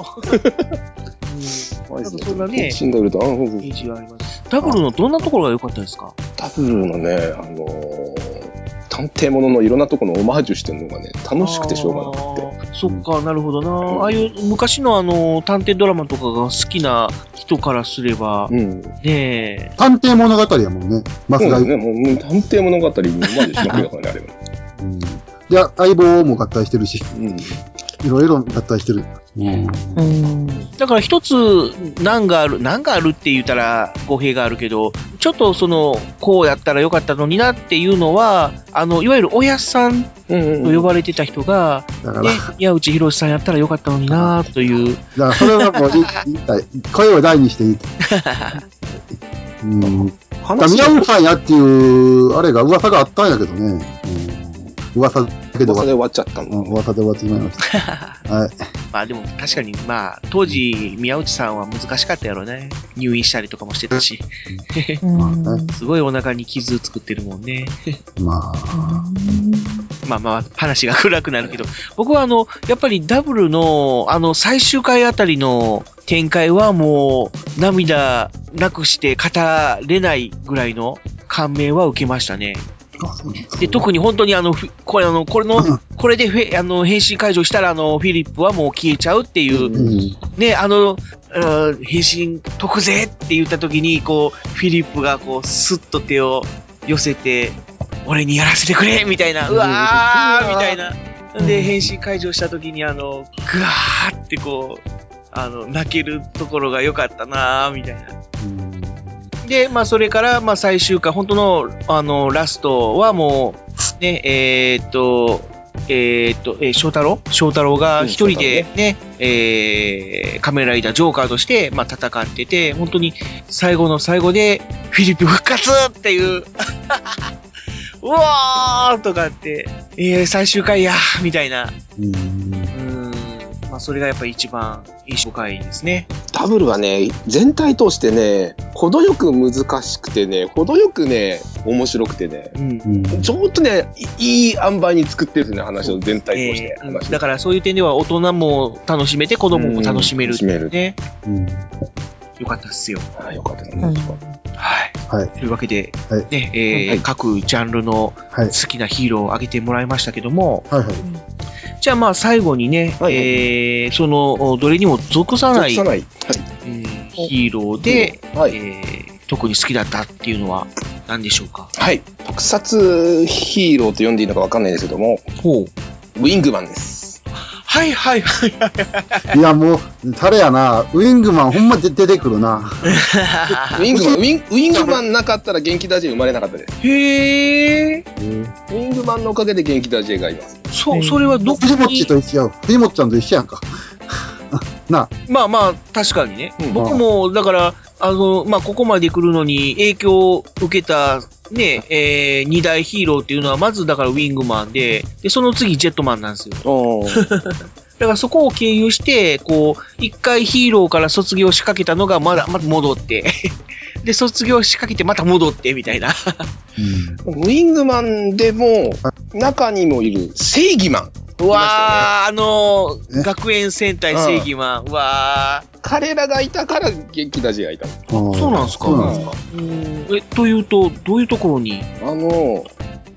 マジでそんなね等身大ウルトラマン。あります。ダブルのどんなところが良かったですか？ダブルのね、あのー探偵もののいろんなところのオマージュしてるのがね、楽しくてしょうがなくて。そっか、なるほどな。ああいう昔のあの、探偵ドラマとかが好きな人からすれば、ねえ。探偵物語やもんね。マスガイ。そうですね、もうもう探偵物語にオマージュしまくりだからね、あれは。で、相棒も合体してるし。いろいろ合体してる。だから一つ難がある、難があるって言ったら語弊があるけど、ちょっとその、こうやったらよかったのになっていうのは、あの、いわゆるおやっさんと呼ばれてた人が、ね、矢内博さんやったらよかったのになという。だからそれはもう言い言いたい。声を大にしていいと。うん。宮内さんやっていう、あれが噂があったんやけどね。うん噂だけで噂で終わっちゃったの。噂で終わってしまいました。はい。まあでも確かに、まあ、当時、宮内さんは難しかったやろね。入院したりとかもしてたし。すごいお腹に傷作ってるもんね。まあ。まあまあ、話が暗くなるけど、僕はあの、やっぱりダブルの、あの、最終回あたりの展開はもう、涙なくして語れないぐらいの感銘は受けましたね。で、特に本当にあの、ふこれあの、これの、これでフェあの、変身解除したらあの、フィリップはもう消えちゃうっていう、ね、あの、うん変身解くぜって言った時に、こう、フィリップがこう、スッと手を寄せて、俺にやらせてくれみたいな、うわーみたいな。で、変身解除した時にあの、ぐわーってこう、あの、泣けるところが良かったなーみたいな。で、まあ、それから、まあ、最終回、本当の、あの、ラストはもう、ね、えーっと、えーっと、えー翔太郎？翔太郎が一人でね、えー、仮面ライダージョーカーとして、まあ、戦ってて、本当に最後の最後で、フィリップ復活っていう、うわーとかって、えー、最終回やーみたいな。うん。まあ、それがやっぱり一番印象深いですね。ダブルはね、全体通してね、程よく難しくてね、程よくね、面白くてね、ちょっとね、いい塩梅に作ってるんですね、話を全体通して。えーだからそういう点では大人も楽しめて子供も楽しめるっていうね。よかったっすよ。はい、よかったですね。はい。はい。というわけで、はいね、えー各ジャンルの好きなヒーローを挙げてもらいましたけども、はいはい。じゃあまあ最後にね、えー、その、どれにも属さない、属さない。えーヒーローで、えー特に好きだったっていうのは何でしょうか？はい。特撮ヒーローと呼んでいいのかわかんないですけども、ほう。ウィングマンです。はいはいはいはい。いや、もう、誰やな、ウィングマンほんまで出てくるな。ウィングマン、ウィンウィングマンなかったら元気ダジェ生まれなかったです。へー。ウィングマンのおかげで元気ダジェがいます。そ、それはどこ藤本と一緒や。藤本ちゃんと一緒やんか。なまあまあ、確かにね。僕も、だから、あの、まあ、ここまで来るのに影響を受けた、ね、えー、二大ヒーローっていうのは、まずだからウィングマンで、で、その次ジェットマンなんですよ。だからそこを経由して、こう、一回ヒーローから卒業しかけたのがまだ、また戻って、で、卒業しかけてまた戻って、みたいな。ウィングマンでも、中にもいる正義マン。うわー、あのー、学園戦隊正義マン。うわー。彼らがいたから元気ダジェがいた。そうなんですか。そうなんですか。え、というと、どういうところに？あの、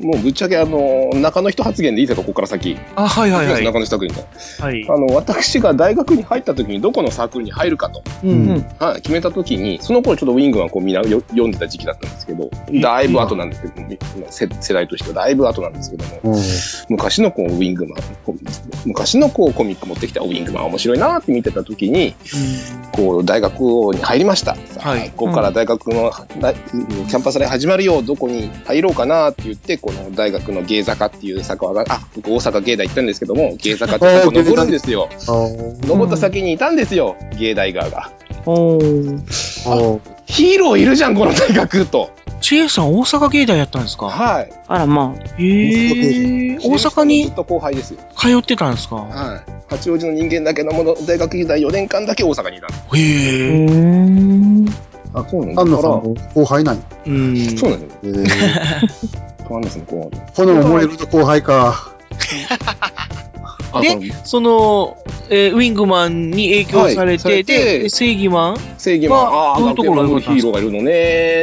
もうぶっちゃけあの、中の人発言でいいですか、ここから先。あ、はいはいはい。中の人発言で。はい。あの、私が大学に入った時にどこのサークルに入るかと、うんうん。はい、決めた時に、その頃ちょっとウィングマンこうみんなよ読んでた時期だったんですけど、だいぶ後なんですけど、世世代としてはだいぶ後なんですけども、昔のこうウィングマン、昔のこうコミック持ってきたウィングマン面白いなって見てた時に、こう大学に入りました。さあここから大学の、だキャンパスで始まるよ、どこに入ろうかなって言って、この大学の芸坂っていう坂が、あ、僕大阪芸大行ったんですけども、芸坂ってとこ登るんですよ。登った先にいたんですよ、芸大側が。ヒーローいるじゃん、この大学と。ちえさん、大阪芸大やったんですか？はい。あらまあ。へえ。大阪にずっと後輩ですよ。通ってたんですか？はい。八王子の人間だけのもの、大学時代4年間だけ大阪にいた。へえ。あ、そうなん安野さんも後輩なんや。うん。そうなんですえー、安ですね、こう。炎燃えると後輩か。で、その、えーウィングマンに影響されて、はいされてで、正義マン？正義マン、ああ、どういうところが良かったんですか？ヒーローがいるのね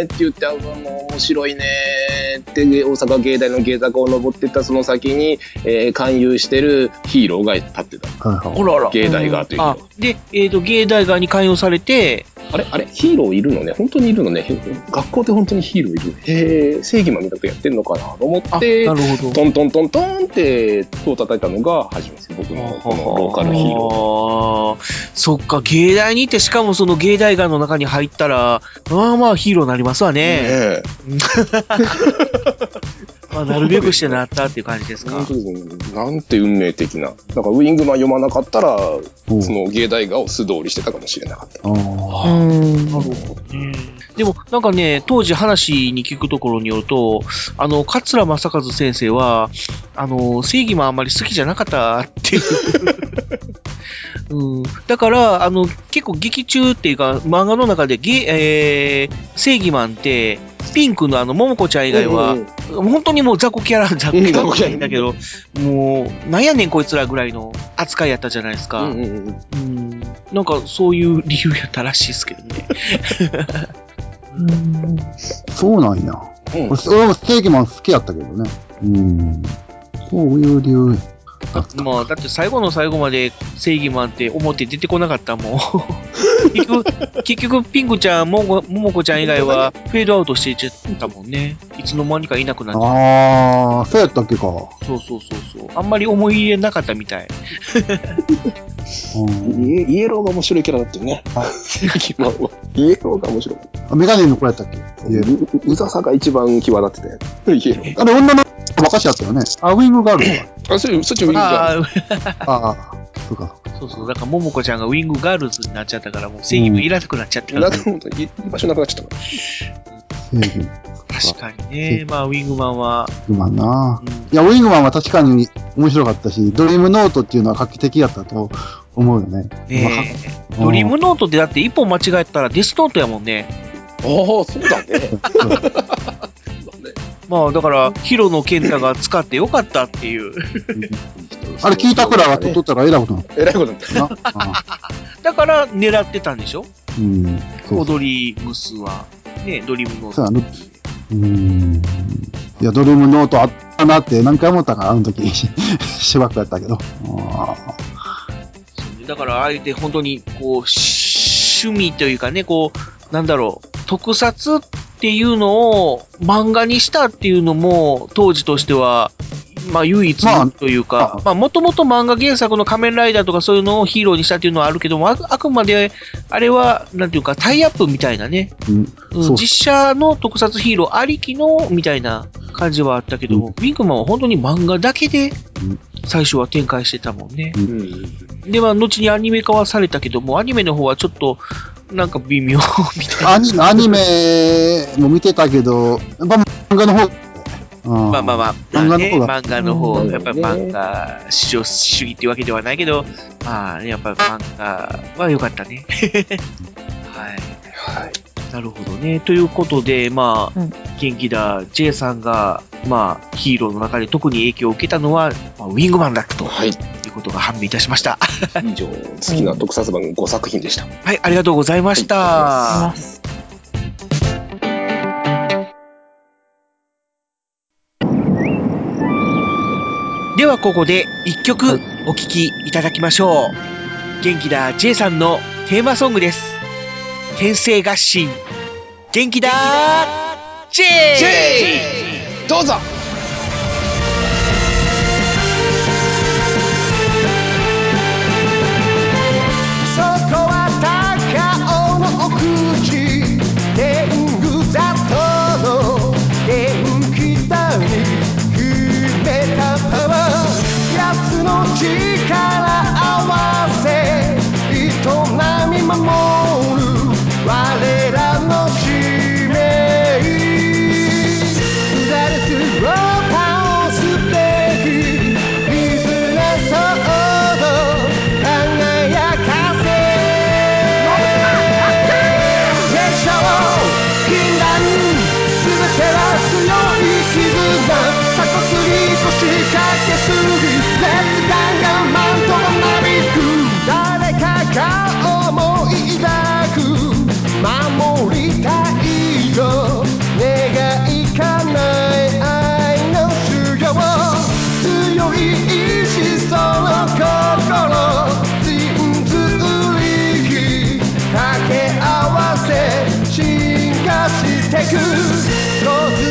ーって言って、あの、面白いねーって、大阪芸大の芸坂を登ってったその先に、えー勧誘してるヒーローが立ってた。あらあら。芸大側というあ、で、えっ、と、芸大側に勧誘されて、あれ？あれ？ヒーローいるのね？本当にいるのね？学校で本当にヒーローいるねへえ、正義マンみたいなことやってんのかなと思って、なるほど。トントントントンって戸を叩いたのが初めです。僕のこのローカルヒーロあーそっか、芸大に行って、しかもその芸大側の中に入ったら、まあまあヒーローになりますわね。まあ、なるべくしてなったっていう感じですか。本当ですね。なんて運命的な。なんかウィングマン読まなかったら、その芸大画を素通りしてたかもしれなかった。うん、なるほどね。でも、なんかね、当時話に聞くところによると、あの、桂正和先生は、あの、正義マンあんまり好きじゃなかったっていう。うん、だから、あの、結構劇中っていうか、漫画の中でゲ、えー、正義マンって、ピンクのあの、桃子ちゃん以外は、本当にもう雑魚キャラ、雑魚キャラじゃないんだけど、もう、なんやねんこいつらぐらいの扱いやったじゃないですか。うんなんか、そういう理由やったらしいですけどね。そうなんや。俺俺もステーキマン好きやったけどね。うん。そういう理由。まあ、だって最後の最後まで正義マンって表出てこなかったもん。結局、結局ピンクちゃん、ももももこちゃん以外はフェードアウトしていっちゃったもんね。いつの間にかいなくなっちゃった。ああ、そうやったっけか。そうそうそうそう。あんまり思い入れなかったみたい。イエイエローが面白いキャラだったよね。正義マンは。イエローが面白かった。あメガネの子やったっけ？ううざさが一番際立ってたよ。イエロー。あれ、女の子ばっかしやったよね。あ、ウィングガールズか。あ、それ、そっちウィングガール あああ、そうか。そうそう。だから、ももこちゃんがウィングガールズになっちゃったから、もう正義もいらなくなっちゃったから、なくなった居場所なくなっちゃったから。確かにね。まあ、ウィングマンは、ウィングマンな、いや、ウィングマンは確かに面白かったし、ドリームノートっていうのは画期的やったと思うよね。ねえドリームノートってだって一本間違えたらデスノートやもんね。ああ、そうだね。まあ、だから、広野健太が使ってよかったっていう。あれ、聞いたくらが取っとったらえらいことになっえらいことになった。だから、狙ってたんでしょ？うん。踊りムスは。ね、ドリームノート。そうん。いや、ドリームノートあっだなって何回思ったか、あの時、しばらくやったけど。だから、あえて本当に、こう、趣味というかね、こう、なんだろう、特撮っていうのを漫画にしたっていうのも、当時としては、まあ唯一というか、まあ。もともと漫画原作の仮面ライダーとかそういうのをヒーローにしたっていうのはあるけども、ああくまで、あれは、なんていうか、タイアップみたいなね、うんう。ん実写の特撮ヒーローありきの、みたいな感じはあったけど、ウィングマンは本当に漫画だけで、最初は展開してたもんね。で、まあ、後にアニメ化はされたけども、アニメの方はちょっと、なんか微妙みたいな。アニメも見てたけど、漫画の方、うんまあまあまあ、漫画の方がまあね漫画の方、うんやっぱり漫画至上主義っていうわけではないけど、まあね、やっぱり漫画は良かったね。はい。なるほどね。ということで、まあ、元気だ J さんが、まあ、ヒーローの中で特に影響を受けたのは、まあ、ウィングマンだったと、い、うことが判明いたしました。以上、好きな特撮版5作品でした。はい、ありがとうございました。ではここで一曲お聴きいただきましょう。元気だ J さんのテーマソングです。天生合心。元気だ J! J! どうぞく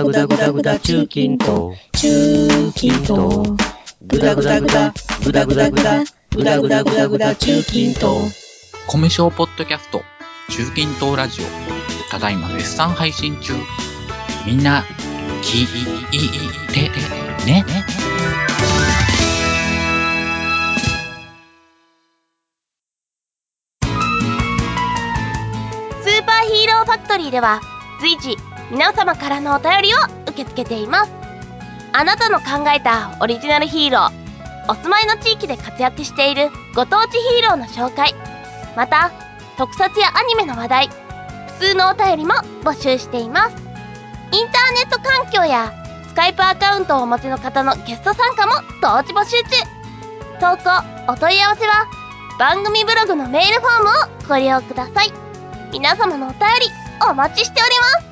ダグダグダグダ中近東中近東グダグダグダグダグダグダグダグダグダグダ中近東コミュ障ポッドキャスト中近東ラジオただいま絶賛配信中みんな聞いてねスーパーヒーローファクトリーでは随時皆様からのお便りを受け付けています。あなたの考えたオリジナルヒーローお住まいの地域で活躍しているご当地ヒーローの紹介また特撮やアニメの話題普通のお便りも募集しています。インターネット環境やスカイプアカウントをお持ちの方のゲスト参加も同時募集中。投稿お問い合わせは番組ブログのメールフォームをご利用ください。皆様のお便りお待ちしております。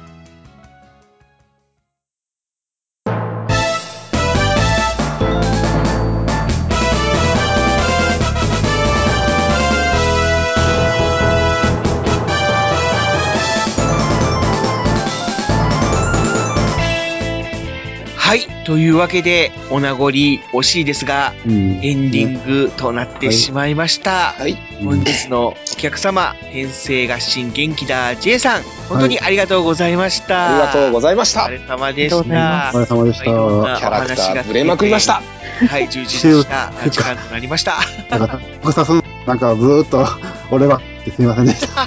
はい。というわけで、お名残惜しいですが、うんエンディングとなってしまいました。本日のお客様、天性合心元気だ J さん、本当にありがとうございました。ありがとうございました。お疲れ様でした。お疲れ様でした。キャラクタ話がーぶれまくりました。はい、充実した時間となりました。なんか、なんかずーっと、俺は、ってすみませんでした。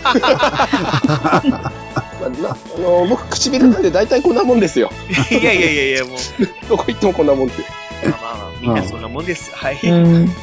まあなあの僕、唇なんで大体こんなもんですよ。いやいやいやいや、もう、どこ行ってもこんなもんって。まあまあまあ、みんなそんなもんです。はい。うん。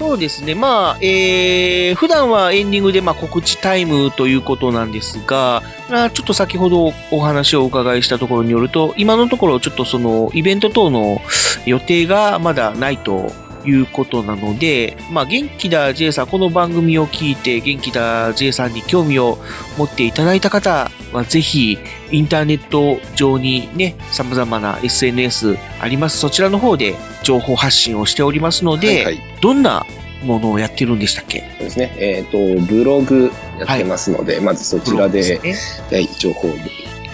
そうですね。まあ、えー、普段はエンディングでまあ告知タイムということなんですが、まあちょっと先ほどお話をお伺いしたところによると、今のところちょっとそのイベント等の予定がまだないということなので、まあ元気だ J さん、この番組を聞いて元気だ J さんに興味を持っていただいた方はぜひインターネット上にね、様々な SNS あります。そちらの方で情報発信をしておりますので、どんなものをやってるんでしたっけ？そうですね。えっ、と、ブログやってますので、まずそちらで、ブログはい、情報に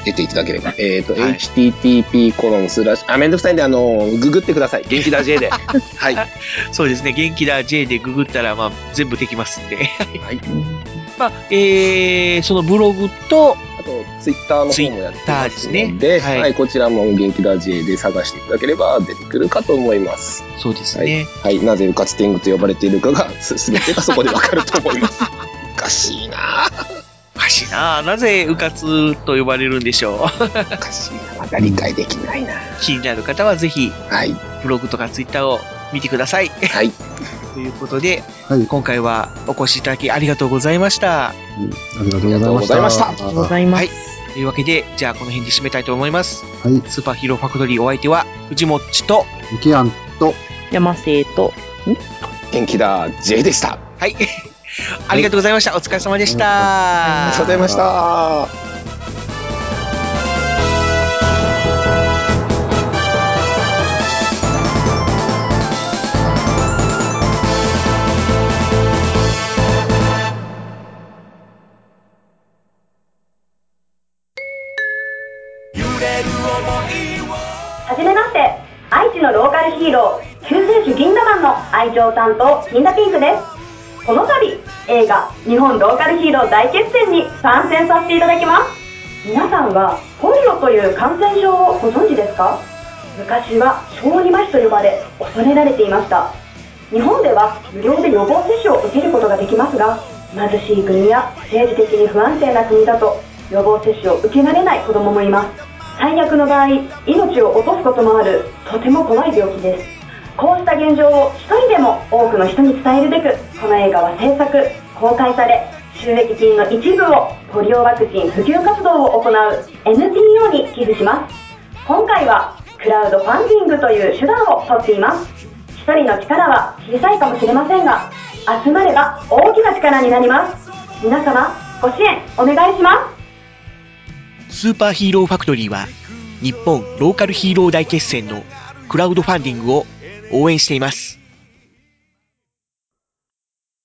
出ていただければ。えっ、と、http コロンスラッシュ、あ、めんどくさいんで、あの、ググってください。元気だ J で。はい。そうですね。元気だ J でググったら、まあ、全部できますんで。はい。まあ、えー、そのブログと、あと、ツイッターの方もやってますので、ですねはい、こちらも元気だ J で探していただければ出てくるかと思います。そうですね。はい、なぜうかつ天狗と呼ばれているかが、すすべてがそこでわかると思います。おかしいなおかしいななぜうかつと呼ばれるんでしょう。おかしいなまだ理解できないな気になる方はぜひ、はい。ブログとかツイッターを見てください。はい。ということで、今回はお越しいただきありがとうございました。ありがとうございました。ありがとうございましたありがとうございますはい。というわけで、じゃあこの辺で締めたいと思います。はい。スーパーヒーローファクトリーお相手は、藤もっちと、ミキアンと、山生と、元気だ J でした。はい。ありがとうございました。お疲れ様でした。ありがとうございました。はじめまして愛知のローカルヒーロー救世主銀河マンの愛情担当銀河ピンクですこの度映画日本ローカルヒーロー大決戦に参戦させていただきます。皆さんはポリオという感染症をご存知ですか？昔は小児麻痺と呼ばれ恐れられていました。日本では無料で予防接種を受けることができますが貧しい国や政治的に不安定な国だと予防接種を受けられない子供もいます。最悪の場合命を落とすこともあるとても怖い病気です。こうした現状を一人でも多くの人に伝えるべくこの映画は制作公開され収益金の一部をポリオワクチン普及活動を行う NPO に寄付します。今回はクラウドファンディングという手段をとっています。一人の力は小さいかもしれませんが集まれば大きな力になります。皆様ご支援お願いします。スーパーヒーローファクトリーは、日本ローカルヒーロー大決戦のクラウドファンディングを応援しています。